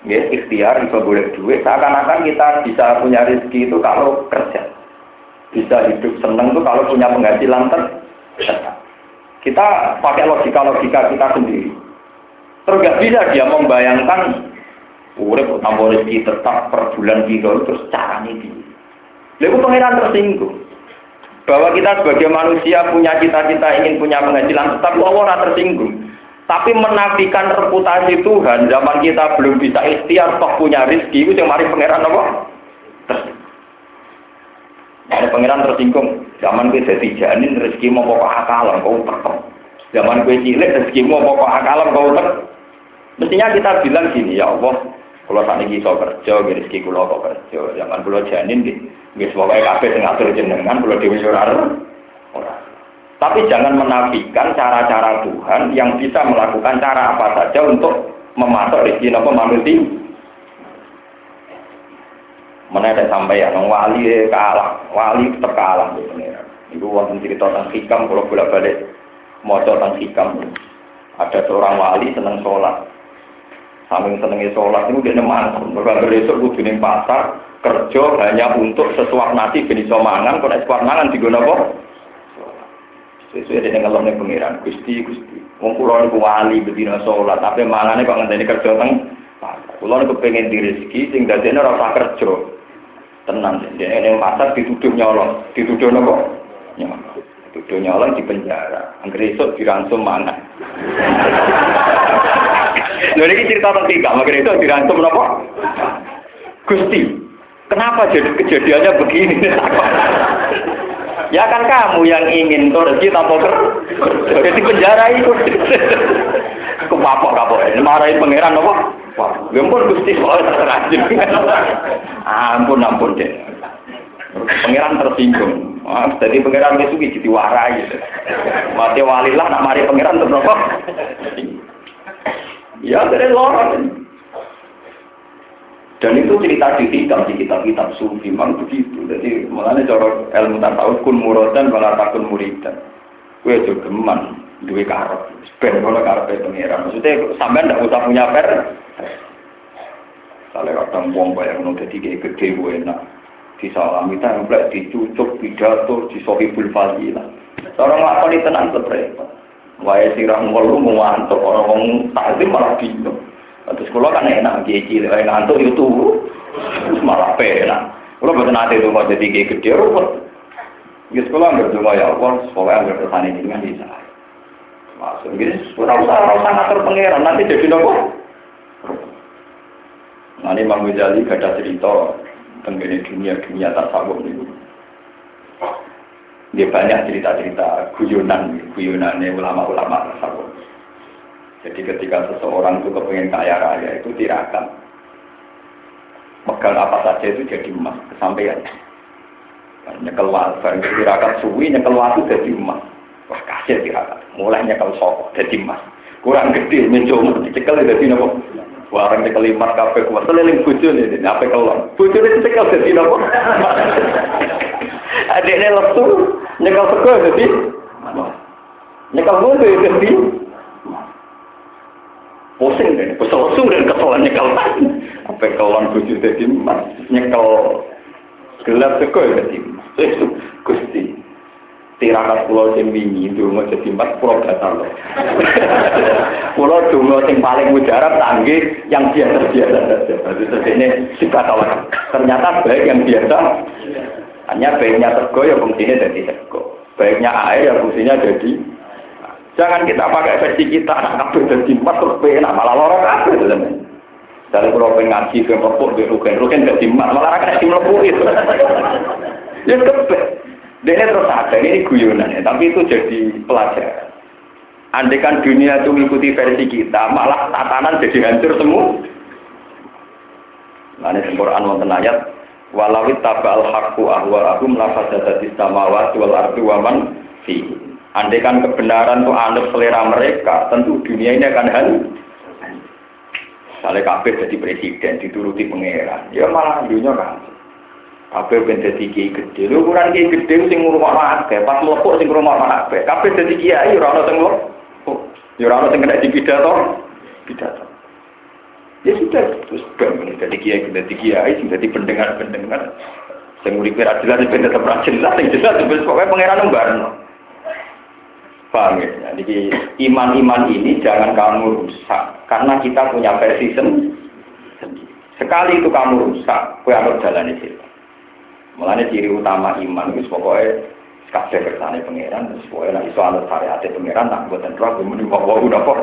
ya ikhtiar, bisa boleh duit, seakan-akan kita bisa punya rezeki itu kalau kerja. Bisa hidup seneng itu kalau punya penghasilan tetap. Kita pakai logika-logika kita sendiri. Terus gak bisa dia membayangkan urip tambah rezeki tetap per bulan gitu terus caranya dia. Lalu pengiran tersinggung bahwa kita sebagai manusia punya cita-cita ingin punya penghasilan tetap Allah tersinggung. Tapi menafikan reputasi Tuhan zaman kita belum bisa ikhtiar toh punya rezeki itu yang mari pangeran apa? Ada pangeran tersinggung. Zaman gue jadi janin rezeki mau pokok akalam kau tekem. Zaman gue cilik rezeki mau pokok akalam kau tek. Mestinya kita bilang gini ya Allah, kalau saat ini bisa kerja, rezeki kulo kok kerja. Zaman kulo janin, nggih pokoke kabeh sing ngatur jenengan dhewe ora Tapi jangan menafikan cara-cara Tuhan yang bisa melakukan cara apa saja untuk mematok rezeki apa manusia. Ada sampai ya, wali kalah, wali tetap kalah Ibu wonten cerita tentang hikam, kalau bolak balik mau tentang hikam. Ada seorang wali senang sholat, saking senengnya sholat itu dia neman, berbagai besok kudu pasar kerja hanya untuk sesuap nasi mangan, kok nek sesuap mangan digono apa? Sesuai dengan ngelone pengiran, Gusti Gusti. Wong kula niku wali sholat, tapi mangane kok ngenteni kerja teng pasar. Kula niku pengen di rezeki sing dadene ora usah kerja. Tenang, dia ini pasar dituduh nyolong, dituduh nopo? Nyolong. Dituduh nyolong di penjara. Angger esuk diransum mana? Lha iki cerita tentang tiga, makanya itu diransum nopo? Gusti, kenapa jadi kejadiannya begini? ya kan kamu yang ingin rezeki tanpa ker, jadi penjara itu. Kepapok kapok, marahin pangeran apa? Wah, ampun Gusti soalnya terajin. ampun ampun deh. Pangeran tersinggung. Wah, jadi pangeran itu jadi warai. Mati walilah nak mari pangeran terus apa? Ya, dari lorong. Dan itu cerita di hikam di kitab-kitab sufi memang begitu. Jadi mengenai cara ilmu tasawuf kun muradan wala takun muridan. Kue juga geman, duwe karep. Ben kalau karep pangeran. Maksudnya sampean ndak usah punya per. Kalau kadang wong bayang nang dadi gede gue enak. Disalami template, dicucuk pidato, disohibul fadilah. Orang lakoni tenang repot. Wae sirah ngelu ngantuk orang wong takzim malah bingung. Terus kalau kan enak kiai lewat ngantuk itu malah penak. Kalau betul nanti itu mau jadi kiai gede ruwet. Ya sekolah nggak cuma ya Allah, sekolah nggak ke sana ini kan bisa. Masuk gini, ora usah ora usah ngatur pangeran nanti jadi nopo. Nah ini Imam Ghazali gak ada cerita tentang dunia dunia tasawuf ini. Dia banyak cerita-cerita guyonan, guyonannya ulama-ulama tasawuf. Jadi ketika seseorang itu kepengen kaya raya itu tirakat. Megang apa saja itu jadi emas, kesampaian. Nyekel barang tirakat suwi, nyekel waktu jadi emas. Wah kasih tirakat, mulai nyekel sokok jadi emas. Kurang gede, mencoba dicekel jadi nopo. Warang nyekel emas kafe kuat, seliling bucu nih, apa kelon. Bucu itu cekel jadi nopo. Adiknya lesu, nyekel sego jadi. Nyekel mutu jadi. Pusing deh, pusing dan keselan nyekel apa kelon bujuk jadi. Mas nyekel gelap sego jadi. Itu gusti. Tirakat pulau sing wingi dungo jadi. Mas pulau batal pulau dungo sing paling mujarab tanggi yang biasa biasa saja berarti sifat awal ternyata baik yang biasa hanya baiknya sego ya fungsinya jadi sego baiknya air ya fungsinya jadi Jangan kita pakai versi kita, anak kabel dan terus malah lorong kabel. Dari kalau pengen ngaji ke mlepuk di rugen, rugen gak dimak, malah kena di mlepuk itu. ya kebet. Dia terus ada, ini guyonan tapi itu jadi pelajaran. Andai kan dunia itu mengikuti versi kita, malah tatanan jadi hancur semua. Nah, ini Quran wonten ayat walawit tabal haqqu ahwa'ahum lafasadati samawati wal ardi wa man fi. Andai kan kebenaran itu anut selera mereka, tentu dunia ini akan hancur. Misalnya kabeh jadi presiden, dituruti pangeran, ya malah dunia kan. Kabeh ben dadi kiai gede. Lho ukuran kiai gede sing ngurungokno akeh, pas mlepuk sing ngurungokno akeh. Kabeh dadi kiai ora ono sing mlepuk. Ya ora ono. Ya sudah, terus bang, jadi kiai, jadi kiai, jadi pendengar-pendengar, sing uripe ra jelas tetep ra jelas, sing jelas pokoknya pangeran nembarno. Paham ya? Jadi iman-iman ini jangan kamu rusak karena kita punya versi sendiri. Sekali itu kamu rusak, kue anut jalan itu. Mulanya ciri utama iman itu pokoknya kabeh kersane pangeran terus iso anut syariat pangeran tak boten roh muni wae udah kok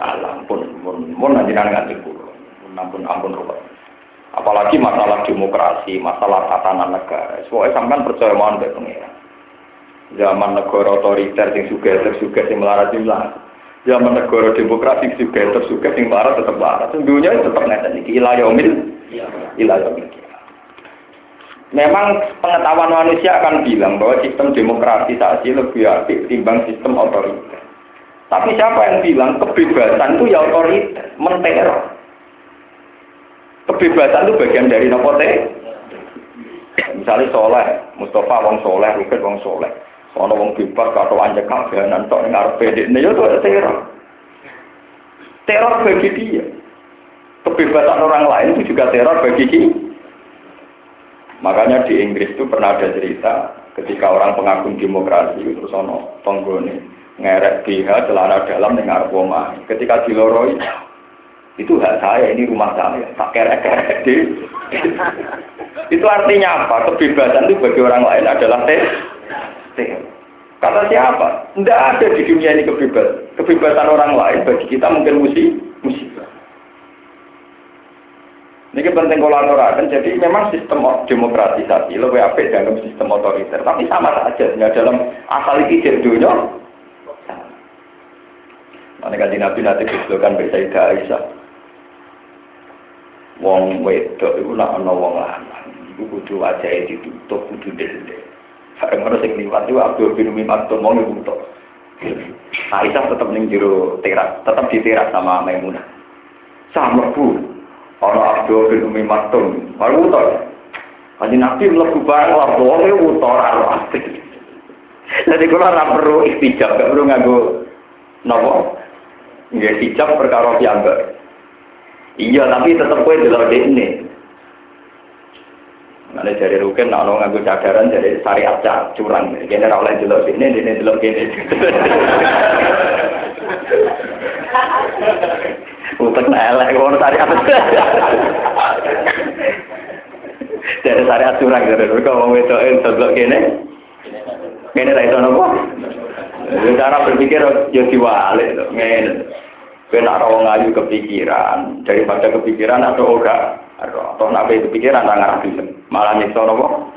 alam pun pun pun nanti nganti kulo. Ampun ampun roh. Apalagi masalah demokrasi, masalah tatanan negara. Pokoknya sampean percaya mbek pangeran zaman negara otoriter sing suka tersuka sing melarat jumlah zaman negara demokrasi suka tersuka sing melarat tetap melarat dunia tetap ngeten iki ila yaumil ila yaumil Memang pengetahuan manusia akan bilang bahwa sistem ini lebih apik timbang sistem otoriter. Tapi siapa yang bilang kebebasan itu ya otoriter, menteror. Kebebasan itu bagian dari nopo Misalnya soleh, Mustafa wong soleh, Rukit wong soleh. Ono wong bebas atau anjek kabehanan tok ning arepe dekne itu teror. Teror bagi dia. Kebebasan orang lain itu juga teror bagi kita. Makanya di Inggris itu pernah ada cerita ketika orang pengagum demokrasi terus ono tonggone ngerek BH celana dalam dengan arpoma. Ketika diloroi itu hak saya, ini rumah saya, tak kerek-kerek itu artinya apa? Kebebasan itu bagi orang lain adalah teh Kata siapa? Tidak ada di dunia ini kebebasan. Kebebasan orang lain bagi kita mungkin musibah. Ini penting kolaborasi. Jadi memang sistem demokratisasi lebih apik dalam sistem otoriter. Tapi sama saja ya, dalam asal ini dunia. Mana kan Nabi nanti disebutkan bersaidah Aisyah. Wong wedok itu nak ana wong lanang. Iku kudu wajah ditutup kudu dendek. Bareng ngono sing liwat itu Abdul bin Umi Maktum mau ngebuto. Aisyah tetap ning jero teras, tetap di teras sama Maimunah. Sama bu, orang Abdul bin Umi Maktum, baru utor. Kaji Nabi mlebu bareng lah, wong e utor Jadi kalau ora perlu istijab, gak perlu nganggo nopo. Nggak istijab perkara piyambak. Iya, tapi tetap kowe delok ini. Mana dari rukin, nak nganggo cadaran dari syariat cak curang. Kene ora oleh delok sini, dene delok kene. Utek elek ngono syariat. Dari syariat curang dari rukin wong wedoke delok kene. Kene ra iso napa? Cara berpikir yo diwalik to, ngene. Kena rawang ayu kepikiran, daripada kepikiran atau enggak atau nabi kepikiran tak bisa malah nyiksa nopo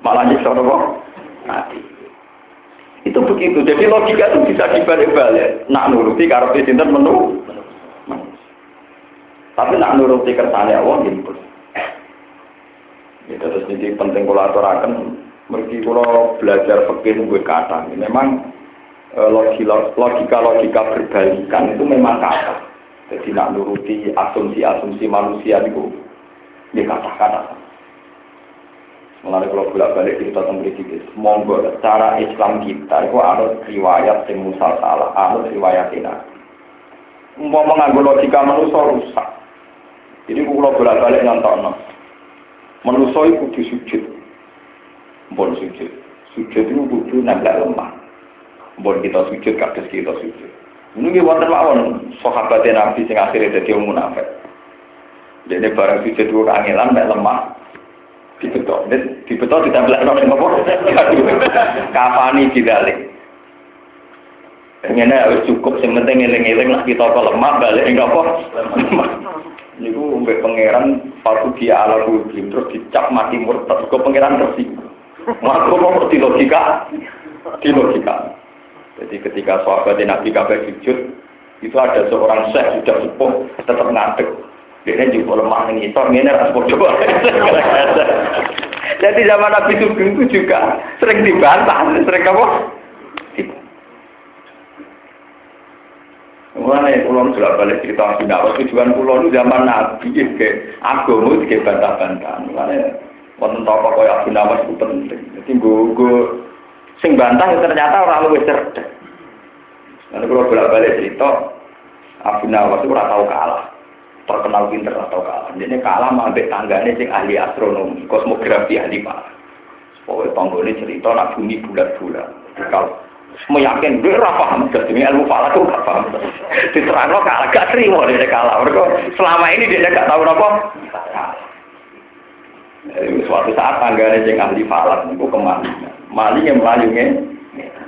malah nyiksa nopo mati. Itu begitu. Jadi logika itu bisa dibalik-balik. Nak nuruti karena sinten menu? Tapi nak nuruti kersane Allah gitu itu terus jadi penting kalau aturakan mergi belajar fikih gue kata. Memang eh, logika logika berbalikan itu memang kata jadi nak nuruti asumsi-asumsi manusia itu di kata-kata. Mengenai kalau bolak balik cerita tentang kritis, monggo cara Islam kita itu harus riwayat yang musal salah, harus riwayat ini. Mau mengambil logika manusia rusak. Jadi kalau bolak balik nonton, manusia itu kudu sujud, bon sujud, sujud itu kudu nambah lemah. Bon kita sujud, kades kita sujud. Ini wonten mawon sahabat Nabi sing akhirnya dadi wong munafik. Jadi barang sujud dua kangelan mek lemah dibetok, dibetok ditambah nol apa? Kafani didalik. Ini harus cukup, yang penting ngiling-ngiling lah kita kok lemah balik enggak apa? Niku mbek pangeran waktu dia ala kuwi terus dicap mati murtad kok pangeran tersinggung. Maka mau di logika, di logika. Jadi ketika sahabat Nabi kabeh sujud, itu ada seorang syekh sudah sepuh tetap ngadeg. Dia juga lemah ini, itu ini harus coba. Jadi zaman Nabi Sugeng itu juga sering dibantah, sering apa? Mulane pulau sudah balik cerita Nabi tujuan pulau itu zaman Nabi ke agama ke bantah-bantahan. Wonten tokoh kaya Abu Nawas itu penting. Jadi gue sing bantah ternyata orang luwih cerdas. Nanti kalau bolak balik cerita Abu Nawas itu tau kalah. Terkenal pinter atau kalah. Jadi kalah ambek tanggane sing ahli astronomi, kosmografi ahli pak. Pokoknya tanggane cerita nak bumi bulat-bulat. Kalau meyakin gue ora paham jadi ilmu falak tuh gak paham kalah gak terima dia kalah mereka selama ini dia gak tahu apa suatu saat tanggane sing ahli falak niku ke mana? Maling yang melayungnya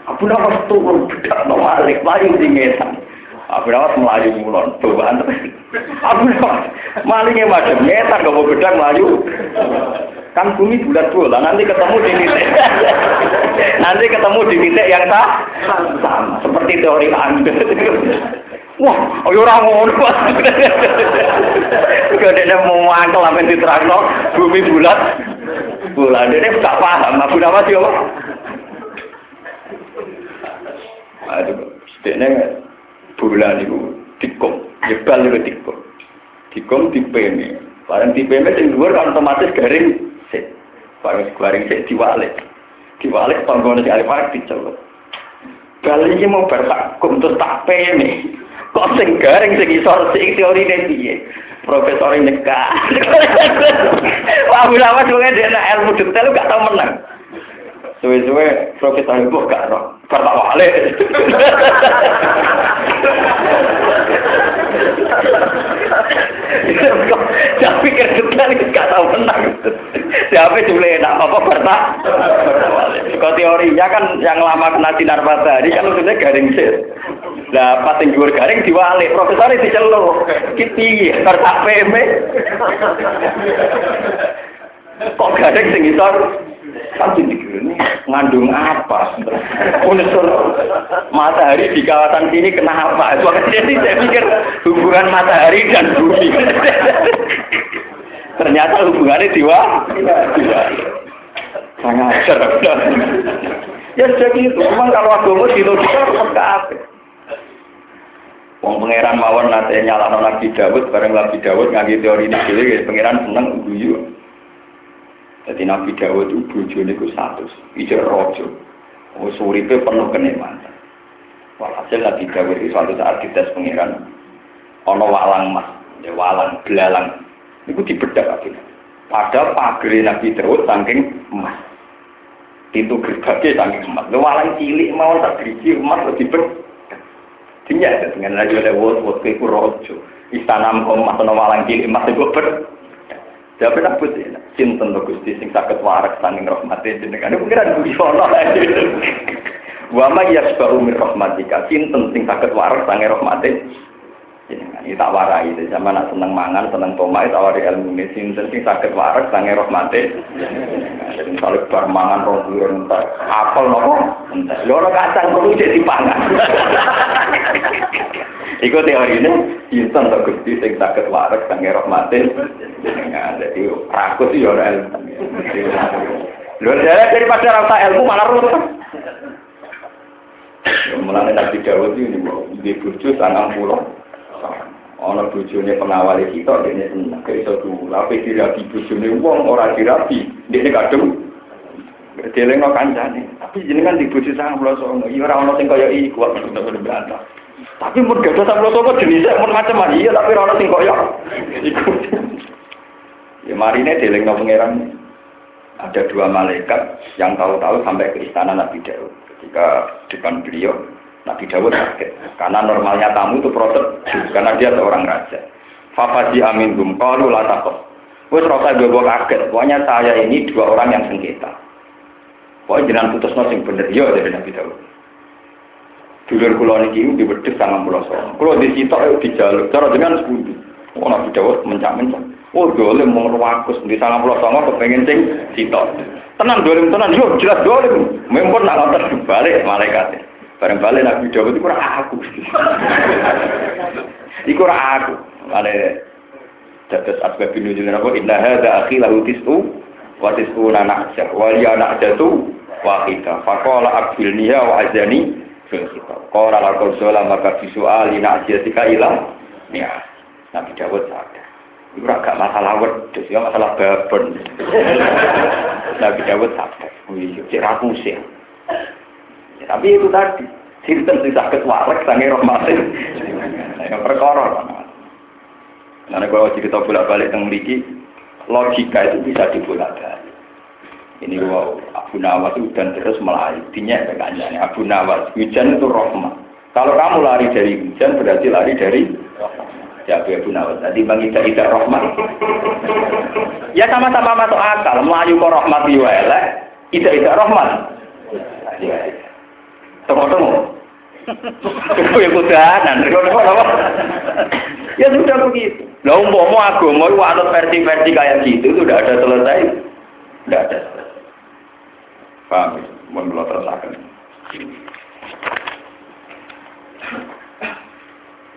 Abu Nawas turun bedak no malik melayu di ngetan. Abu Nawas melayu mulon cobaan. Abu Nawas malingnya macam ngetan gak mau bedak melayu. Kan bumi bulat bola nanti ketemu di titik. Nanti ketemu di titik yang tak sama seperti teori anda wah ayo orang ngono dia mau mangkel apa diterangno bumi bulat bola dia gak paham aku nama siapa aduh dia bulan itu tikum jebal itu tikum tikum tipe ini Barang ini yang luar kan otomatis garing sik. Barang goreng sik diwalik. Diwalik tanggane si alif arep diceluk. Bali iki mau bertak kum terus tak pene. Kok sing garing sing isor sing teori ne piye? Profesor nyekak. Wah, ulama suwe dia ilmu detail gak tau menang. Suwe-suwe profesor itu gak roh. Bertak wale. Jangan pikir detail gak tau menang. Siapa cuma enak apa bertak? Kalau teorinya kan yang lama kena sinar matahari kan maksudnya garing sih. Lah pas yang dhuwur garing diwalik, profesor diceluk. Ki piye bertak PM? Kok garing sing isor? Kan ini ngandung apa? Unsur matahari di kawasan sini kenapa? Jadi saya pikir hubungan matahari dan bumi. Ternyata hubungannya diwa. Sangat ajar. Ya jadi itu. Memang kalau agama di logika tetap apa? Wong pangeran mawon nate nyalano Nabi Dawud bareng Nabi Dawud ngaji teori ini pangeran seneng guyu. Jadi Nabi Dawud itu bojone ku satu, ijo rojo. Oh suripe penuh kenikmatan. Walhasil Nabi Dawud itu suatu saat dites pangeran ana walang mas, ya walang belalang. Niku dibedak akhirnya. Padahal pagere Nabi Dawud saking emas. Pintu gerbangnya saking emas. Lu walang cilik mau tak geriji emas lebih ber. Dinya dengan lagi ada wot wot keku rojo. Istana emas ana walang cilik emas itu ber. Jawab nak putih, cinten to Gusti sing saged warak saking rahmate jenengan. Niku kira guyono. Wa ma yasbahu min rahmatika, cinten sing saged warak saking rahmate jenengan. Iki tak warai itu zaman nak seneng mangan, seneng tomai, tak warai ilmu ini sinten sing saged warak saking rahmate. Jadi misalnya bar mangan rong bulan entar apel nopo entar. Lho ora kacang jadi pangan. Iku teorine sinten to Gusti sing saged warak saking rahmate jenengan. Jadi rakus yo ora ilmu. Lho daripada rasa ilmu malah rusak. Mulane Nabi Dawud ini di bojo sangang pulau. Ana bojone pengawal kita dene seneng iso dulu. Tapi dirabi bojone wong ora dirabi, dene kadung Deleng no kancane. Tapi jenengan di bojo sangang pulau sono. Iya ora ana sing kaya iku kok bener bantah. Tapi mun gadah sangang pulau sono jenisnya mun macam-macam. Iya tapi ora ana sing kaya iku. Ya marine deleng no pangeran. Ada dua malaikat yang tahu-tahu sampai ke istana Nabi Daud. Ketika depan beliau, Nabi Dawud kaget. Karena normalnya tamu itu proses, karena dia seorang raja. Fafaji amin gum, kalau latakot. Wes rasa gue kaget. Pokoknya saya ini dua orang yang sengketa. Pokoknya jangan putus sing bener. Yo dari Nabi Dawud. Dulur kulo niki di wedhus sama pulau sono. Kulo di sitok di jalur. Cara sepundi. Oh Nabi Dawud mencak-mencak. Oh dolim mau ngeruakus di sana pulau songo kepengen sing sitok. Tenang dolim tenang, yo jelas dolim. Mempun nak ngotot balik malaikat. Bareng balik Nabi Dawud itu aku. Ora aku. Mane dados asbab nuzul napa inna hadza akhi lahu tisu wa tisuna na'jah wa ya na'jatu wahida. Faqala akbilniha wa azani fil khitab. Qala laqad maka bisuali na'jatika ila ya. Nabi Dawud sadar. Itu agak masalah wedus, ya masalah babon. Nabi Dawud sadar. Wih, cek rakusnya. Ya, tapi itu tadi, sinten sing saged warek sange rahmatin. Ya perkara. Nah, kalau cerita bolak-balik tentang logika itu bisa dibolak-balik. Ini wow, Abu Nawas itu dan terus melayu, dinyak kancane Abu Nawas, hujan itu rahmat. Kalau kamu lari dari hujan berarti lari dari rahmat. Ya Abu Nawas, tadi bang tidak tidak rahmat. ya sama-sama masuk akal, melayu kok rahmat diwalek, tidak tidak rahmat. Tunggu-tunggu. Itu ya kudanan. ya sudah begitu. Lah umpama agama itu atau versi-versi kayak gitu itu ada selesai. Tidak ada Paham? Mohon belum terusakan.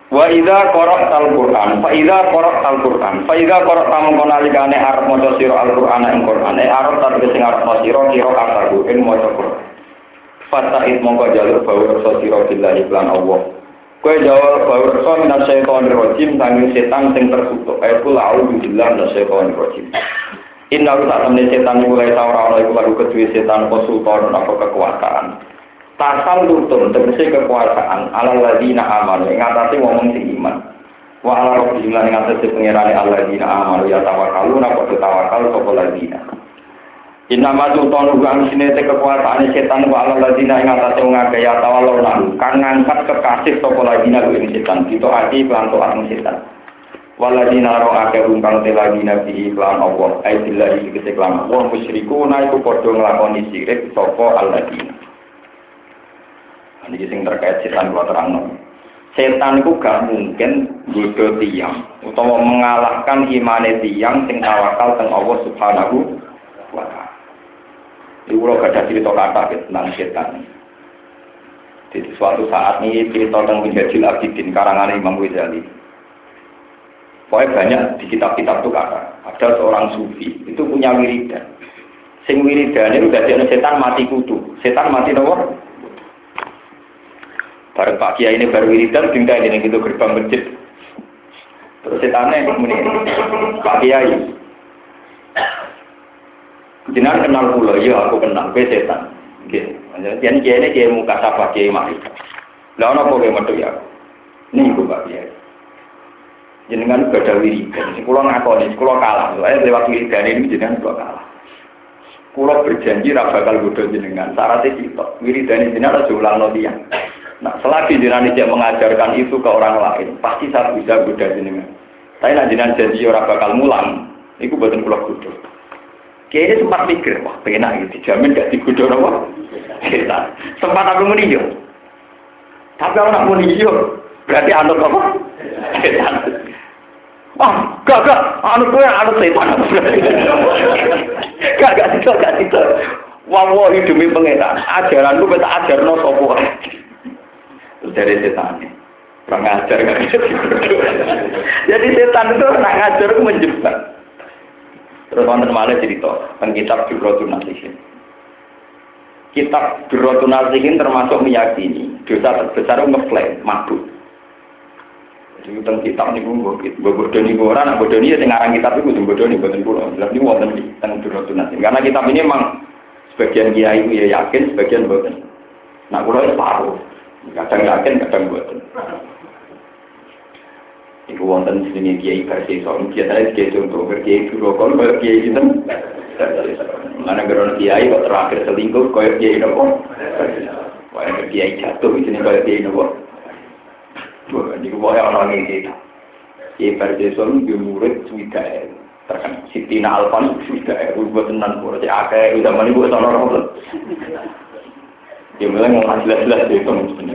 Wa idza qara'tal Qur'an, fa idza qara'tal Qur'an, fa idza qara'ta mongko nalikane arep maca sira Al-Qur'an ing Qur'an, eh arep ta sing arep maca sira kira ing maca Qur'an. Mongko jalur bau rasa sira billahi lan Allah. Kowe jawab bau rasa minas syaitonir rajim sanging setan sing terkutuk. Aku lau billah minas syaitonir rajim. Inna tak temne setan mulai ora ana iku lagu kedue setan apa sultan apa kekuasaan. Tasal lutun tegese kekuasaan ala ladina aman ing atase wong sing iman. Wa ala rabbihim lan ing atase pangerane alladzina amanu ya tawakkalu napa tawakal sapa ladina. Inna ma sultan uga sine te kekuasaan setan wa ala ladina ing atase wong akeh ya tawallu kang ngangkat kekasih sapa ladina ing setan. Kita ati lan toat setan. Waladina ro akeh ungkang telagi nabi iklan Allah. Ai billahi keseklan Allah. Musyriku na iku padha nglakoni syirik sapa alladzina ini sing terkait setan kalau terang setan itu gak mungkin bodoh tiang utawa mengalahkan imane tiang sing tawakal teng Allah subhanahu wa ta'ala. Gak ada cerita kata tentang setan. Jadi suatu saat ini cerita tentang menjadi abidin karangan Imam Ghazali Pokoknya banyak di kitab-kitab itu kata ada seorang sufi itu punya wiridan. Sing wiridan itu dari setan mati kutu. Setan mati nomor Bareng Pak Kiai ini baru wiridan, tinggal ini gitu gerbang masjid. Terus setannya ini, Pak Kiai. Jenengan kenal pulau, iya aku kenal, gue setan. Gitu. Jadi Kiai ini Kiai muka sapa Kiai mari. Lah ono kok metu ya. Nih gue Pak Kiai. Jenengan gada wiridan, si kulo ngakoni, kulo kalah. Soalnya lewat wiridan ini jenengan kulo kalah. Kulo berjanji ra bakal bodoh jenengan. Syaratnya kita, wiridan ini jenengan harus ulang dia. Nah, selagi jenengan tidak mengajarkan itu ke orang lain, pasti saya bisa goda jenengan. Tapi nak jenengan janji orang bakal mulang, itu buatan pulau kudu. Kayaknya sempat mikir, wah pengen gitu, dijamin gak digoda apa? Kita sempat aku meniyo. Tapi aku nak berarti anut apa? Wah, gak, gak, anut gue anut setan. Gak, gak, gak, gak. Wah, wah, demi pengetan. Ajaran gue beta ajar no sopo. Dari setan Orang ngajar kan. Jadi setan itu nak ngajar menjebak. Terus wonten malih cerita tentang kitab Jurotun Nasihin. Kitab Jurotun Nasihin termasuk meyakini dosa terbesar ngeklaim mabuk. Jadi tentang kitab niku mbok bodoni ora nak bodoni ya sing aran kitab iku kudu bodoni boten kula. Jelas niku wonten di tentang Jurotun Nasihin. Karena kitab ini memang sebagian kiai itu ya yakin, sebagian boten. Nah, kula itu paruh. Kadang yakin, kadang boten. Iku wonten sini kiai versi soal biasanya kiai contoh kiai dulu kon kalau kiai itu mana geron kiai kok terakhir selingkuh kau kiai nopo, kau kiai jatuh di sini kau kiai nopo. Ini kau orang ini. Kiai versi soal dia murid sudah terkenal Sitina Alfan sudah buat tenan kau jadi akeh zaman ini buat orang orang Ya mulai ngomong jelas-jelas itu mestinya.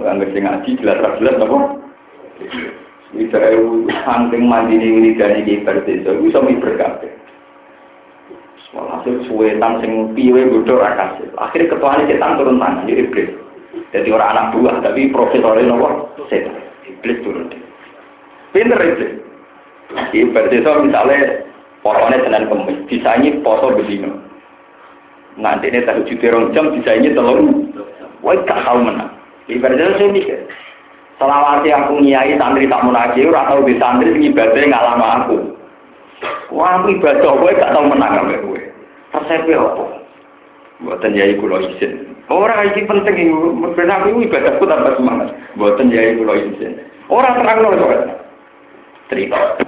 Anggap sing ngaji jelas-jelas apa? ewu saking mandine wiridane iki berdesa iku iso miber kabeh. Walhasil suwetan sing piwe bodho ra kasil. Akhire ketuane setan turun tangan ya iblis. Jadi orang anak buah tapi profesornya nopo setan. Iblis turun. Pinter iblis. Ibadah itu misalnya potongnya senin kemis, disaingi poso bedino. Nanti ini tak juta rong jam disaingi telur. Wah, gak tahu menang. Itu saya mikir. Selawati aku nyai santri tak munajat, ora tau di santri ngibadahnya nggak lama aku. Wah, aku ibadah gue gak tau menang sampai gue. Resepnya apa? Buatan yai kulo izin. Orang ini penting, benar aku ibadahku tambah semangat. Buatan yai kulo izin. Orang terang loh soalnya. Cerita.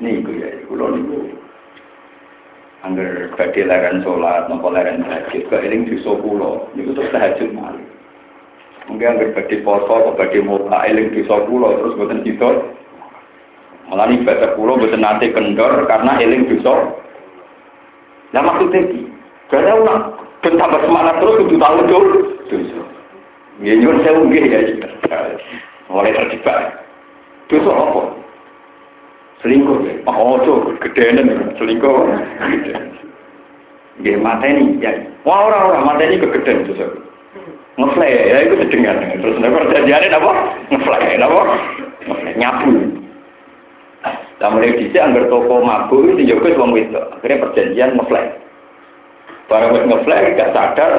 Nih gue ya, kulo nih Angger badhe leren salat, napa leren tahajud, kok eling dosa kula. Niku terus tahajud malih. Mungkin angger badhe poso, kok badhe muka eling dosa kula terus boten kita. Malah ibadah kula boten nate kendor karena eling dosa. Lah maksudnya iki, gak ulang ben tambah semangat terus kudu tahu dul dosa. Nggih nyuwun sewu nggih ya. Mulai terjebak. Dosa apa? selingkuh ya oh tuh gedean selingkuh Nggih mateni ya. Wah ora ora mateni itu. Ngeflay ya itu sedengar. Terus nek perjanjiane apa? Ngeflay apa? Nyapu. Lah mulai dhisik anggar toko mabuk itu juga wong wedok. Akhirnya perjanjian ngeflay. Barang wis ngeflay gak sadar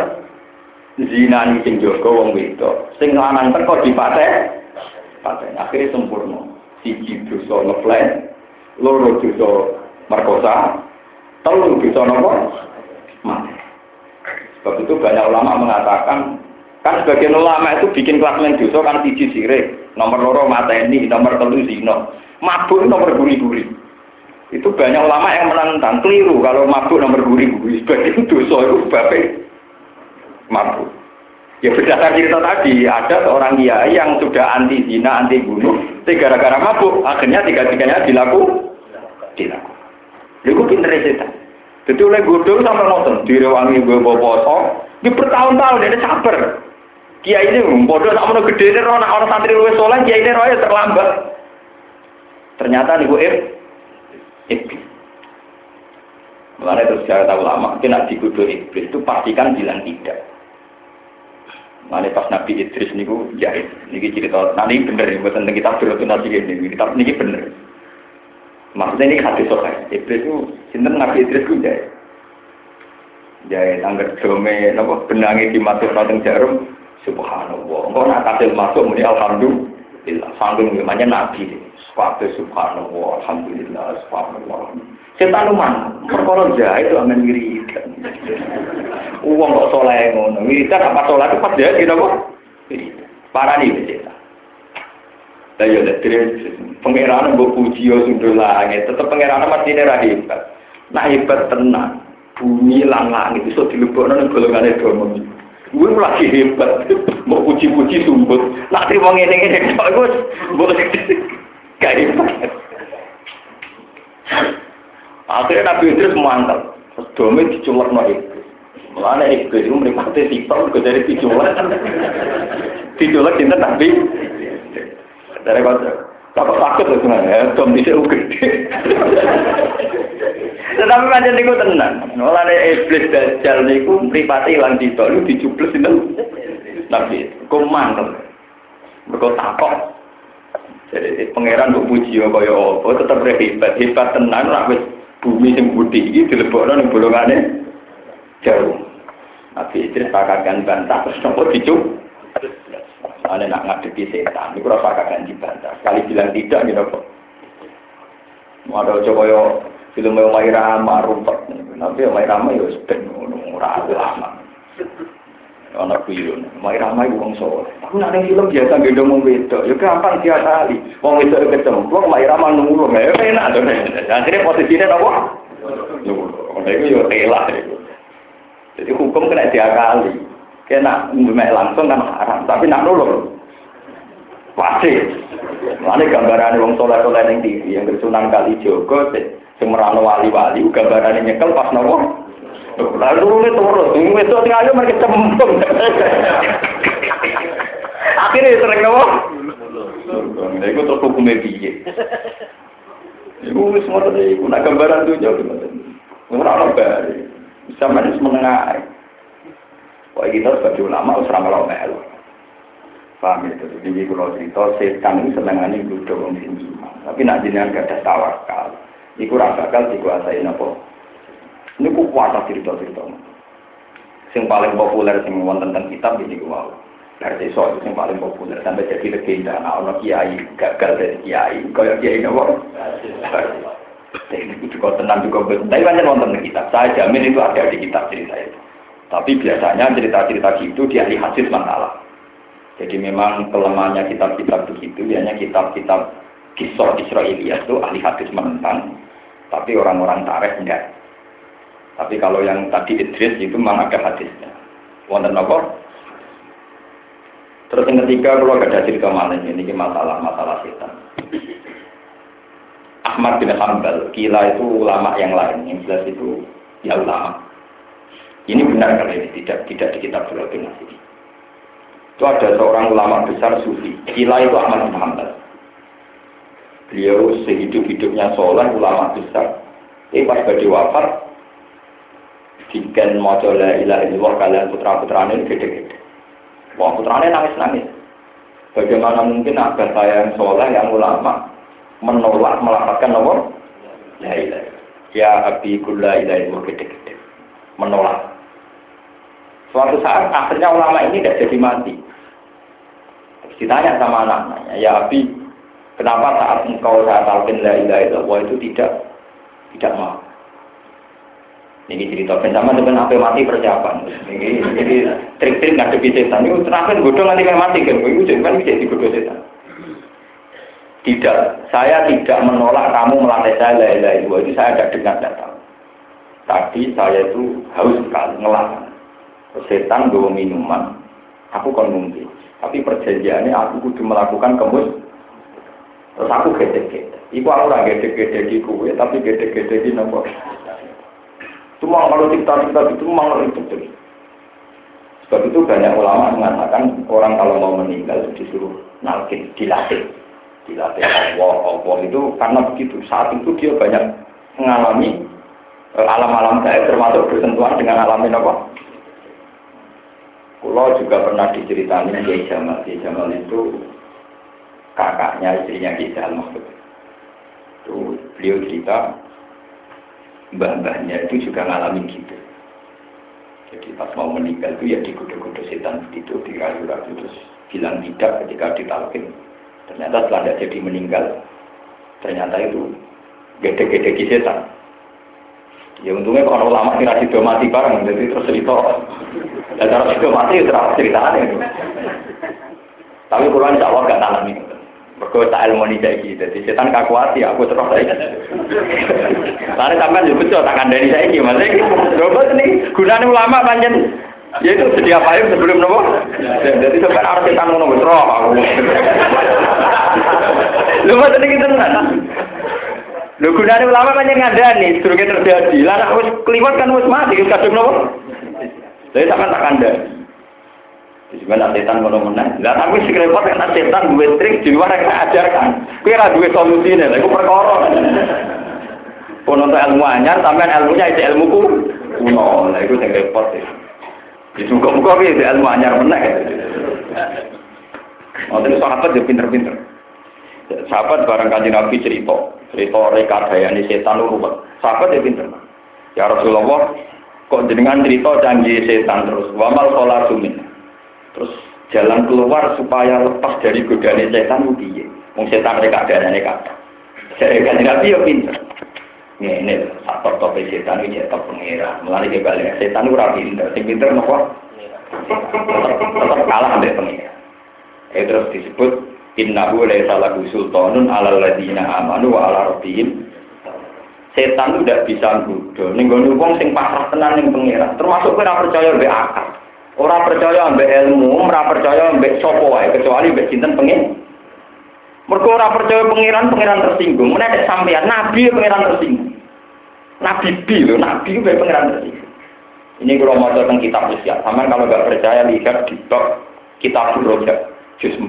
zina sing jaga wong wedok. Sing lanang teko dipateh. Pateh. Akhirnya sempurna. Siji dosa ngeflay, loro dosa merkosa, telu dosa nopo mati. Sebab itu banyak ulama mengatakan kan sebagian ulama itu bikin klasemen dosa kan siji sirik, nomor loro mateni, nomor telu zino, mabuk nomor guri-guri. Itu banyak ulama yang menentang keliru kalau mabuk nomor guri-guri. Sebagian dosa itu sebabnya mabuk. Ya berdasar cerita tadi, ada seorang kiai yang sudah anti zina, anti bunuh, gara-gara mabuk, akhirnya tiga-tiganya dilaku, dilaku. Lalu pinter setan. Jadi oleh godol sampai nonton, direwangi gue bawa poso, di bertahun-tahun dia sabar. Kiai ini bodoh tak mau gede ini orang santri luwes soleh, kiai ini roya terlambat. Ternyata nih gue iblis. Mulai terus tahu lama, kena digudur iblis itu pastikan bilang tidak. Mana pas Nabi Idris niku jahit, niki cerita, nanti bener ya, buatan kita berarti nanti ini, kita niki bener. Maksudnya ini hadis sokai, Idris itu, sinten Nabi Idris itu jahit. Jahit, anggar dome, nopo benangi dimasuk nonton jarum, subhanallah. Engkau nak kasil masuk, muni alhamdulillah, sanggung namanya Nabi. Sepatu subhanallah, alhamdulillah, subhanallah. Setan luman, perkara jahit itu aman wiridan. Uang kok soleh ngono, wiridan apa soleh itu pas jahit gitu kok. Parah nih setan. Lah ya dari pangeran mbok puji yo sundul langit, tetep pangeran mesti ora hebat. Nah hebat tenan. Bumi lan langit iso dilebokno ning golongane domo. Gue lagi hebat, mau puji-puji sumbut. Nak terima ngene-ngene gue boleh hebat. Akhirnya Nabi Idris mantap. Dome diculak no iblis. Mulanya iblis itu menikmati sipel ke dari diculak. diculak cinta Nabi. Dari kota. Kalau takut loh sebenarnya, dom bisa gede. Tetapi macam itu tenang. Mulanya iblis dajjal niku mripate ilang dito, lu dicubles itu. Nabi, kok mantap. Mereka takut. Jadi pangeran mbok puji ya kaya apa tetep hebat, hebat tenan ora wis bumi sing putih iki dilebokno ning bolongane jauh. Nabi Idris pakaian bantah terus nopo dicup. Ane nak ngadepi setan, itu rasa kakak dibantah. Sekali bilang tidak gitu kok. Ada coba yo film yo Mai Rama rumput. Tapi yo Mai Rama yo sepen ora lama. Ana kuyon, Mai Rama iku wong soleh. Aku nak film biasa gendong wong wedok, yo gampang dia kali. Wong wedok kecemplung, Mai Rama nulung, ya enak to. Akhirnya posisinya apa? Nulung. Itu yo telah itu. Jadi hukum kena diakali. Kena ngemek langsung kan haram, tapi nak nulung. Pasti. Mana gambaran wong soleh soleh yang TV yang bersunan kali Joko, sing merano wali-wali, gambaran nyekel pas nopo. Lalu itu terus, ini itu tinggal aja mereka cembung. Akhirnya sering nopo. Nah, itu terus hukumnya piye. Iku wis ngoten iku nak gambaran dunya ngoten. Ora ono bare. Sama wis menengah. Kok kita sebagai ulama wis melo melo. Paham itu. Jadi kalau cerita setan ini senengannya gudo wong sing iman. Tapi nak jenengan gak ada tawakal. Iku ora bakal dikuasai napa. Ini ku kuasa cerita-cerita. Sing paling populer sing wonten tentang kitab ini ku wow. Dari so itu yang paling populer sampai jadi legenda. Nah, ono kiai gagal dari kiai, kaya kiai nopo. Itu juga tenang juga. Tapi banyak nonton di kitab. Saya jamin itu ada di kitab cerita itu. Tapi biasanya cerita-cerita gitu di ahli hadis masalah. Jadi memang kelemahannya kitab-kitab begitu, biasanya kitab-kitab kisah Israelia itu ahli hadis menentang, tapi orang-orang tarikh enggak. Tapi kalau yang tadi Idris itu memang ada hadisnya. Wonten apa? Terus yang ketiga, kalau ada cerita malah ini masalah-masalah setan. Ahmad bin Hanbal, kila itu ulama yang lain, yang jelas itu ya ulama. Ini benar kali ini tidak tidak di kitab Sulaiman ini. Itu ada seorang ulama besar sufi, kila itu Ahmad bin Hanbal. Beliau sehidup-hidupnya soleh, ulama besar. Ini pas badi wafat, Diken mojo la ilaha illallah kalian putra-putranya ini gede-gede. Wah putranya nangis-nangis. Bagaimana mungkin abah saya yang soleh, yang ulama, menolak melaporkan nomor la ilaha Ya abi kulla ilaha illallah gede-gede. Menolak. Suatu saat akhirnya ulama ini tidak jadi mati. Terus ditanya sama anaknya, ya abi, kenapa saat engkau saat talqin la ilaha illallah itu tidak tidak mau? Ini cerita bersama dengan apa mati persiapan. Ini jadi trik-trik ngadepi setan. Ini terakhir bodoh nanti kan mati kan. Itu kan bisa dibodoh setan. Tidak, saya tidak menolak kamu melatih saya la ilaha itu saya tidak dengar datang. Tadi saya itu haus sekali ngelak. Setan bawa minuman, aku kon mungkin. Tapi perjanjiannya aku kudu melakukan kemus. Terus aku gede-gede. Iku aku ora gede-gede di kue, tapi gede-gede di nomor. Cuma kalau cipta-cipta itu itu terus. Sebab itu banyak ulama mengatakan orang kalau mau meninggal disuruh nalkin, dilatih. Dilatih Allah, Allah itu karena begitu. Saat itu dia banyak mengalami alam-alam gaib termasuk bersentuhan dengan alamin apa? Kulo juga pernah diceritani Kiai Jamal. Kiai Jamal itu kakaknya istrinya Kiai Jamal maksudnya. Itu beliau cerita mbah-mbahnya itu juga ngalamin gitu. Jadi pas mau meninggal itu ya digoda-goda setan itu dirayu-rayu terus bilang tidak ketika ditalkin. Ternyata setelah tidak jadi meninggal, ternyata itu gede-gede di setan. Ya untungnya kalau ulama kira sido mati bareng, jadi terus cerita. Dan kalau sido mati, terus ceritanya. Tapi kurang insya Allah gak tanam ini. Mereka tak ilmu ini. Jadi setan kakuati, aku terus lagi. Lalu sampai juga betul, tak kandani saya ini. Maksudnya, coba ini gunanya ulama panjang. Ya itu sedia payung sebelum nopo. Jadi sampai harus setan nopo terus aku. Lu maksudnya gitu kan? Lu gunanya ulama panjang ngandani, durungnya terjadi. Lalu harus keliwat kan harus mati, kadung nopo. Jadi sampai tak kandani. Sebenarnya setan ngono menang. Lah tapi sing repot karena setan duwe trik di luar yang ajarkan. Kuwi ora duwe solusine, lha iku perkara. Ono ilmu anyar sampean ilmunya itu ilmuku kuno. Lah iku sing repot. Disuka-muka piye ilmu anyar meneh. Wonten sahabat yo pinter-pinter. Sahabat barang kanjeng Nabi cerita, cerita rekadayane setan ruwet. Sahabat yo pinter. Ya Rasulullah, kok jenengan cerita janji setan terus. Wamal salatu min. Terus jalan keluar supaya lepas dari godaan setan itu piye? Wong setan mereka ada ane kata. Saya kan nabi yo pinter. Ya ini faktor topik setan ini cetok pengira. Mulai ke balik setan itu rapi pinter. Sing pinter nopo? Tetap kalah ambek pengira. Eh terus disebut innahu laisa lahu sultanun alal ladina amanu wa ala rabbihim setan tidak bisa nggodho ning gone sing pasrah tenan ning pengira termasuk kowe percaya mbek akal Orang percaya ambek ilmu, ora percaya ambek sapa wae kecuali ambek sinten pengen. Mergo ora percaya pangeran, pangeran tersinggung. Menek sampean nabi pangeran tersinggung. Nabi bi nabi ku pangeran tersinggung. Ini kalau mau tentang kitab usia, sama kalau nggak percaya lihat di top kitab Roja, juz 4.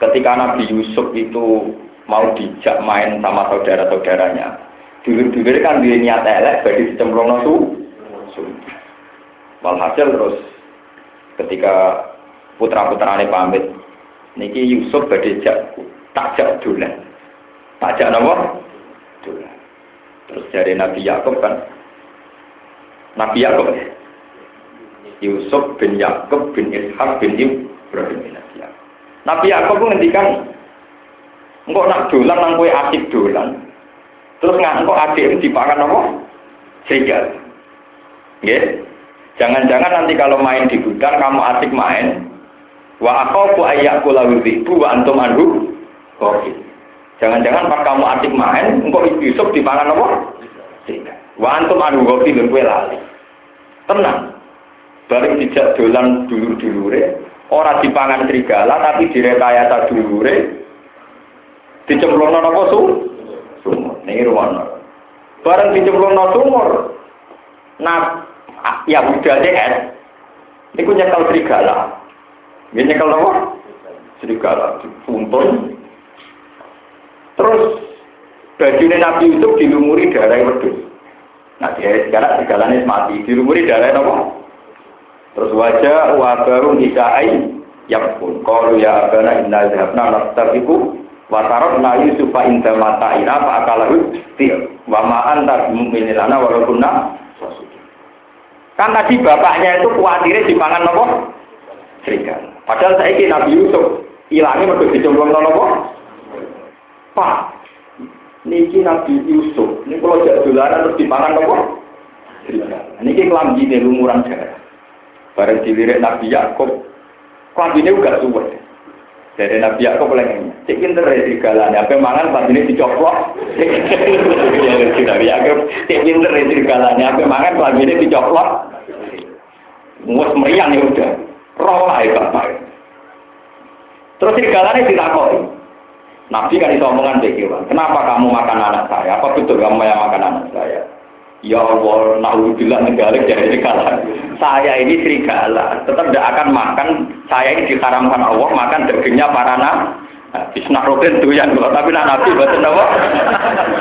ketika Nabi Yusuf itu mau dijak main sama saudara-saudaranya, dulu-dulu kan dia niat elek, bagi dicemplung nasu. Walhasil terus ketika putra-putrane pamit, niki Yusuf badhe jak tak jak dolan. Tak jak napa? Terus dari Nabi Yakub kan Nabi Yakub ya. Yusuf bin Yakub bin Ishak bin Ibrahim bin Nabi Yakub. Nabi Yakub ngendikan engkau nak dolan nang kowe asik dolan. Terus nggak engkau adik dipakan apa? Serigala. Nggih. Jangan-jangan nanti kalau main di gudang kamu asik main. Wa aku ayyaku lawu ibu wa antum anhu Oke. Jangan-jangan pas kamu asik main, engkau Yusuf dipangan apa? Serigala. Wa antum anhu dan kue lali. Tenang. Bareng dijak dolan dulur-dulure, ora dipangan serigala tapi direkayasa dulure dicemplungno napa su? Sumur. Niki rumono. Bareng dicemplungno sumur. Nah, ya budaya es. Niku nyekel serigala. Nggih nyekel napa? Serigala dituntun. Terus bajunya Nabi Yusuf dilumuri darah wedhus. Nah, dia sekarang segalanya mati. Dilumuri darah apa? Terus wajah wa baru nisa'ai yang pun. Kalau ya abana inna zahabna nastafiku wa tarabna yusufa inda mata'ina fa akalahu til. Wa ma'an tak mu'minilana walaupun Kan tadi bapaknya itu khawatirnya dipangan apa? Serigala. Padahal saya ini Nabi Yusuf hilangnya mereka dicemplung apa? Pak, niki Nabi Yusuf, ini kalau jadi dolaran terus dipangan apa? Serigala. Niki kelambi ini lumuran darah. Bareng dilirik Nabi Yakub, kelambi ini juga suwe. Jadi Nabi Yakub lagi, cek pinter ya serigalanya, apa mangan kelambi ini dicoplok. Ya Nabi Yakub, cek pinter ya serigalanya, apa mangan kelambi ini dicoplok. Mus meriang ya udah, roh lah ya bapak. Terus serigalanya ditakoi. Nabi kan itu omongan Dewan, kenapa kamu makan anak saya? Apa betul kamu yang makan anak saya? Ya Allah, naudzubillah negara jadi serigala. Saya ini serigala, tetap tidak akan makan. Saya ini diharamkan Allah makan dagingnya para anak. Robin tuh yang tapi nak Nabi buatan apa?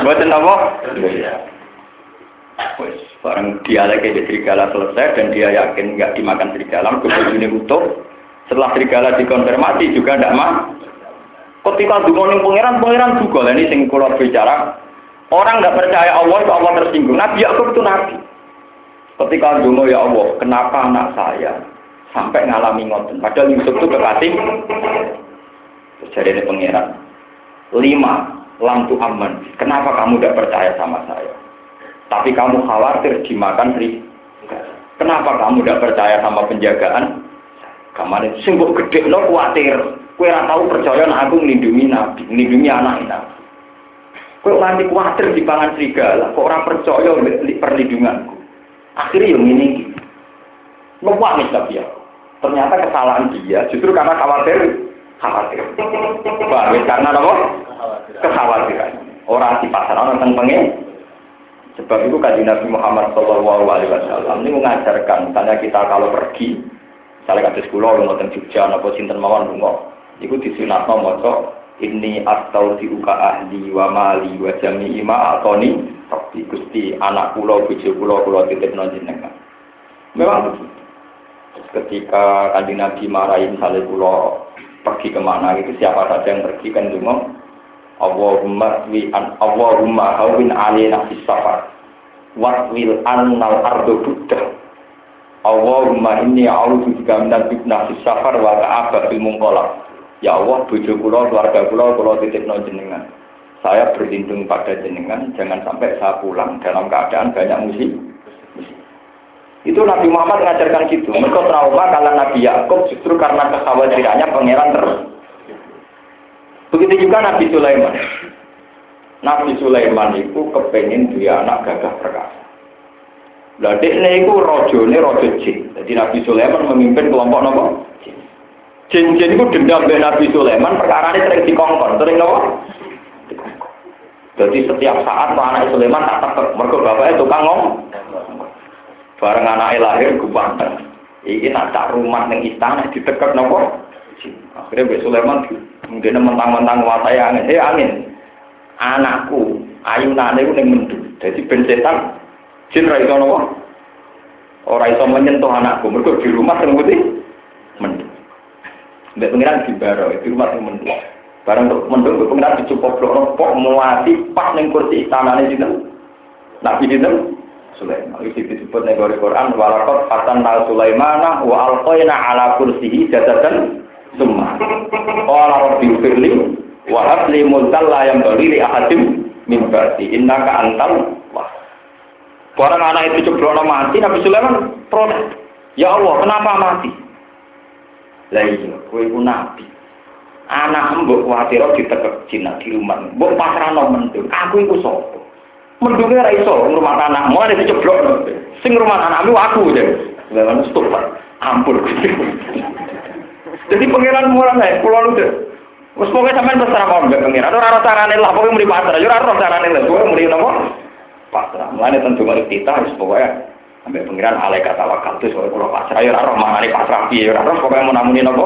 Buatan apa? Wes, barang dia lagi jadi serigala selesai dan dia yakin nggak dimakan serigala, kemudian utuh. Setelah serigala dikonfirmasi juga tidak mah. Ketika dungo pangeran, pangeran juga. Ini sing kula bicara Orang nggak percaya Allah Allah tersinggung. Nabi Yakub itu nabi. Ketika dungo ya Allah, kenapa anak saya sampai ngalami ngoten? Padahal Yusuf itu kekasih. Jadi ini pangeran. Lima, lampu aman. Kenapa kamu tidak percaya sama saya? Tapi kamu khawatir dimakan ri. Kenapa kamu tidak percaya sama penjagaan? Kamar itu sungguh gede lo khawatir. Kue tahu percaya aku melindungi nabi, melindungi anak nabi. Kok nanti khawatir di pangan serigala, kok orang percaya perlindunganku. Akhirnya yang ini, nih tapi ya. Ternyata kesalahan dia justru karena khawatir, khawatir. Wah, karena apa? Kekhawatiran. Orang di pasar orang tentang pengen. Sebab itu kaji Nabi Muhammad Shallallahu Alaihi Wasallam ini mengajarkan, misalnya kita kalau pergi, misalnya kados kula lunga teng Jogja napa sinten mawon lunga, iku disunatno maca ini atau diuka ahli wa mali wa jami ima atoni tapi gusti anak pulau bojo pulau pulau titip jenengan memang ketika kanjeng nabi marahi misalnya pulau pergi ke mana itu siapa saja yang pergi kan cuma Allahumma wi an Allahumma hawin alina fis safar. Waswil annal ardu buddha. Allahumma inni a'udzu bika minal fitnah fis safar wa ta'aba fil Ya Allah, bojo kula, keluarga kula, kula titipno jenengan. Saya berlindung pada jenengan, jangan sampai saya pulang. Dalam keadaan banyak musik. Itu Nabi Muhammad mengajarkan gitu. Mereka trauma kalau Nabi Yakub justru karena kekhawatirannya pangeran terus. Begitu juga Nabi Sulaiman. Nabi Sulaiman itu kepengen dia anak gagah perkasa. Lah dekne iku rajane raja jin. Jadi Nabi Sulaiman memimpin kelompok nopo? Jin-jin itu dendam dari Nabi Sulaiman, perkara ini sering dikongkon, sering apa? Jadi setiap saat anak Sulaiman tak tetap, mereka bapaknya tukang ngomong. Bareng anaknya lahir, gue banteng. Ini nak rumah yang istana, ditekak nopo. Akhirnya Mbak Sulaiman Mungkin mentang-mentang nguasai angin. Eh angin. Anakku ayunane ku ning mendung. Dadi ben setan jin ra iso napa? Ora iso menyentuh anakku. Mergo di rumah sing putih mendung. Mbak pengiran di baro, di rumah sing mendung. Barang mendung, mbak pengiran dicukup blok pok muati pas ning kursi istanane sinten? Nabi sinten? Sulaiman. Itu disebut ning Quran walaqad fatanna Sulaimana wa alqaina ala kursihi jadatan summa. Qala rabbi firli wa habli mulkan la yanbaghi li ahadin min ba'di innaka antal wah. Barang anak itu ceblono mati Nabi Sulaiman protes. Ya Allah, kenapa mati? Lah iya, kowe iku nabi. Anak mbok kuwatir ditekek jinak di rumah. Mbok pasrahno mendung. Aku iku sapa? Mendungnya ra iso rumah anak. Mau ada diceblok. Sing rumah anakmu aku ya. Sulaiman stop. Ampun. Jadi pangeran mulai pulau lu Wes pokoke sampean terserah mawon mbek pengiran. Ora ora carane lah pokoke muni pasrah. Yo ora ora carane lah. Pokoke muni napa? Pasrah. Mulane tentu mari kita wis pokoke ambek pengiran alai kata wakal itu soal kula pasrah. Yo ora ora manane pasrah piye. Yo ora ora pokoke mun namuni napa?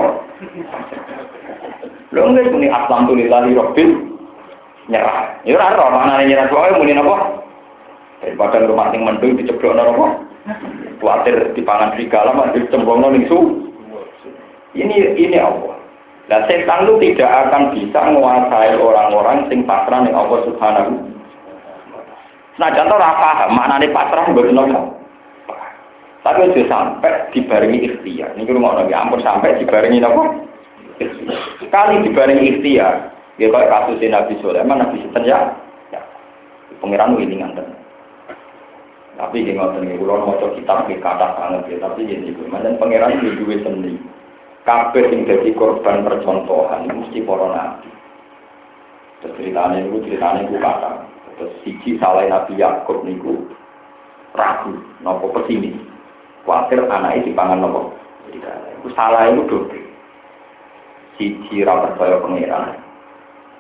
Lho nggih muni aslam lillahi rabbil nyerah. Yo ora manane nyerah pokoke muni napa? Daripada rumah sing mendung diceblokno napa? Kuatir dipangan serigala mah dicemplungno ning su. Ini ini Allah. Nah, setan itu tidak akan bisa menguasai orang-orang sing pasrah ning Allah Subhanahu. Nah, contoh ora paham maknane pasrah mboten nopo. Tapi itu sampai dibarengi ikhtiar. Ini rumah nabi ampun sampai dibarengi nopo. Sekali dibarengi ikhtiar, ya kayak kasus Nabi Sulaiman, Nabi Sulaiman ya, ya. Pengiran ini nganten. Tapi ini ngoten nih, kalau mau kitab di kata banget ya, tapi ini juga, dan pangeran ini juga sendiri kabeh sing dadi korban percontohan mesti para nabi. Terus ceritanya itu ceritanya itu kata. Terus siji salah Nabi Yakub niku ragu, nopo pesimis. Khawatir anaknya dipangan nopo. Itu salah itu dobe. Siji ra percaya pangeran.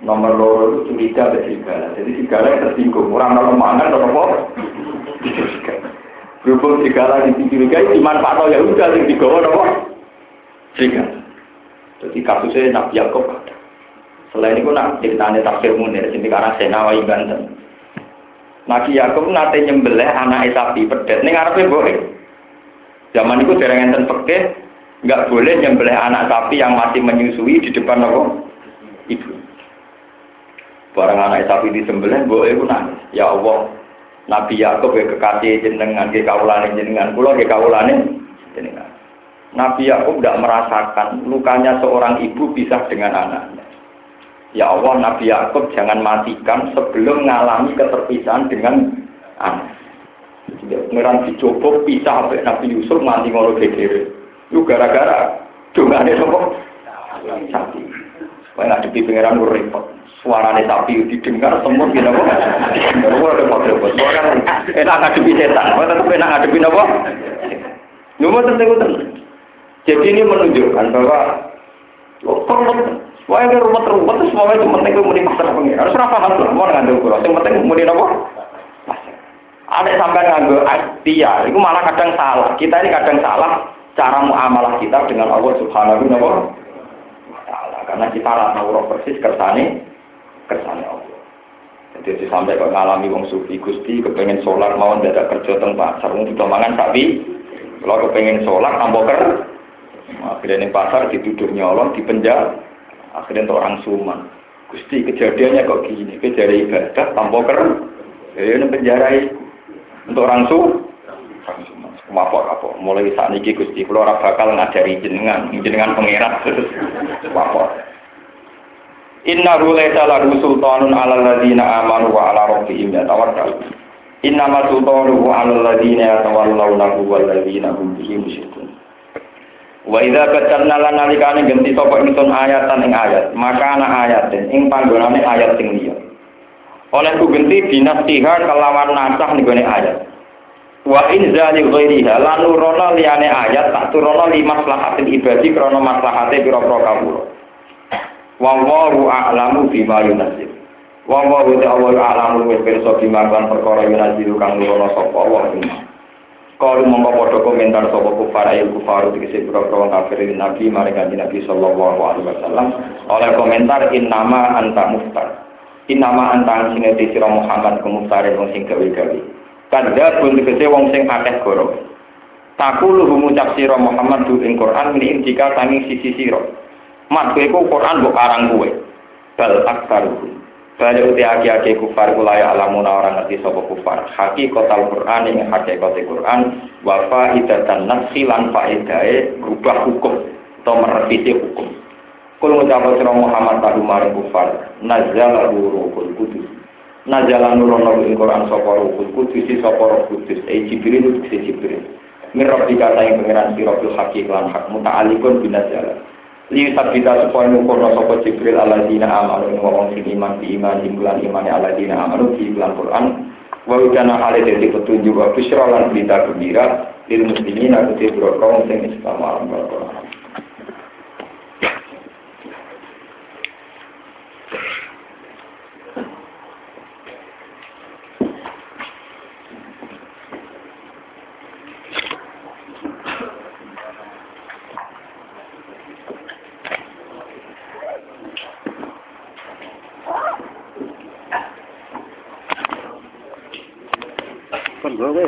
Nomor loro itu curiga ada serigala. Jadi serigala yang tersinggung. Orang kalau mangan atau apa? Berhubung serigala yang dicurigai dimanfaatkan ya udah yang digawa nopo. Sehingga, jadi kasusnya Nabi Yakob ada. Selain itu nak ceritanya tafsir munir, sini karena Senawai Banten. Nabi Yakob nate nyembelih anak sapi pedet, ini ngarepe boleh. Zaman itu dereng enten pekeh, nggak boleh nyembelih anak sapi yang masih menyusui di depan apa? Ibu. Barang anak sapi disembelih, boleh itu nangis. Ya Allah, Nabi Yakob ya kekasih jenengan, ke kaulane jenengan, pulau ke kaulane jenengan. Nabi Yakub tidak merasakan lukanya seorang ibu pisah dengan anaknya. Ya Allah, Nabi Yakub jangan matikan sebelum mengalami keterpisahan dengan anak. Pengiran dicoba pisah sampai Nabi Yusuf mati ngono gegere. Itu gara-gara dongane sapa? Sapi. Wah ngadepi pengiran repot. Suarane sapi didengar semua gila kok. Ora repot-repot. Kan enak ngadepi setan. Wah tetep enak ngadepi napa? Lu mau tentu jadi ini menunjukkan bahwa oh, perlu Wah, ini rumah-rumah itu semuanya itu penting muni pasar pengen. Harus apa hal mau ngandung kurang. Yang penting muni apa? Ada sampai nganggo dia, itu malah kadang salah. Kita ini kadang salah cara muamalah kita dengan Allah Subhanahu wa taala. Karena kita rasa tahu persis kersane kersane Allah. Jadi sampai kok ngalami wong sufi Gusti kepengen sholat mau dadak kerja teng pasar wong mangan tapi kalau kepengen sholat tambah ker Akhirnya ini pasar dituduh nyolong, di penjara. Akhirnya untuk orang suman. Gusti kejadiannya kok gini, kejadian ibadah tanpa keren. Ya ini penjara. Untuk orang su, orang suman. Apa apa. Mulai saat ini Gusti, kalau bakal ngajari jenengan, jenengan pengerat terus. Inna laysa lahu sultanun 'alal ladzina amanu wa 'ala rabbihim yatawakkalun. Inna ma sultanuhu 'alal ladzina yatawallawnahu wal ladzina hum bihi musyrikun. Wa idza batalna lan nalikane ganti sapa ingsun ayatan ing ayat, maka ana ayatin ing panggonane ayat sing liya. Oleh ku ganti dinasiha kelawan nasah ning ayat. Wa in zali ghairiha lan nurono liyane ayat tak turono li maslahatil ibadi krana maslahate pira-pira kawula. Wa wallahu a'lamu bima yunzil. Wa wallahu ta'ala a'lamu wa pirsa bima kan perkara yunzil kang nurono sapa Allah Kalau mongko padha komentar sapa kufar ayu kufar tegese pira-pira wong kafir Nabi maring kanjeng Nabi sallallahu alaihi wasallam oleh komentar innama anta muftar. Innama anta sing sira Muhammad kumuftare wong sing gawe-gawe. Kadha pun tegese wong sing akeh goro. Takulu ngucap sira Muhammad du ing Quran ini indika sanging sisi sira. Mat kowe Quran mbok karang kowe. Bal aktaruhum. Bali uti aki-aki kufar kulaya alamuna orang ngerti sapa kufar. Hakikatul Quran ing hakikate Quran wa faidatan nafsi lan faidahe rubah hukum atau merevisi hukum. Kul ngucap sira Muhammad tahu maring kufar, nazala ruhul kudus. Nazala nurono ing Quran sapa ruhul kudus sapa roh kudus, e Jibril uti Jibril. Mirab dikata yang pengiran sirabul haki lan hak muta'alikun binazala. Li sabita supaya nukono sapa Jibril ala dina amanu ing wong sing iman di iman jimlan imane ala dina amanu di iklan Quran wa kana hale dadi petunjuk wa bisyra lan berita gembira lil muslimin aku te kaum sing Islam alam Quran. Kan gue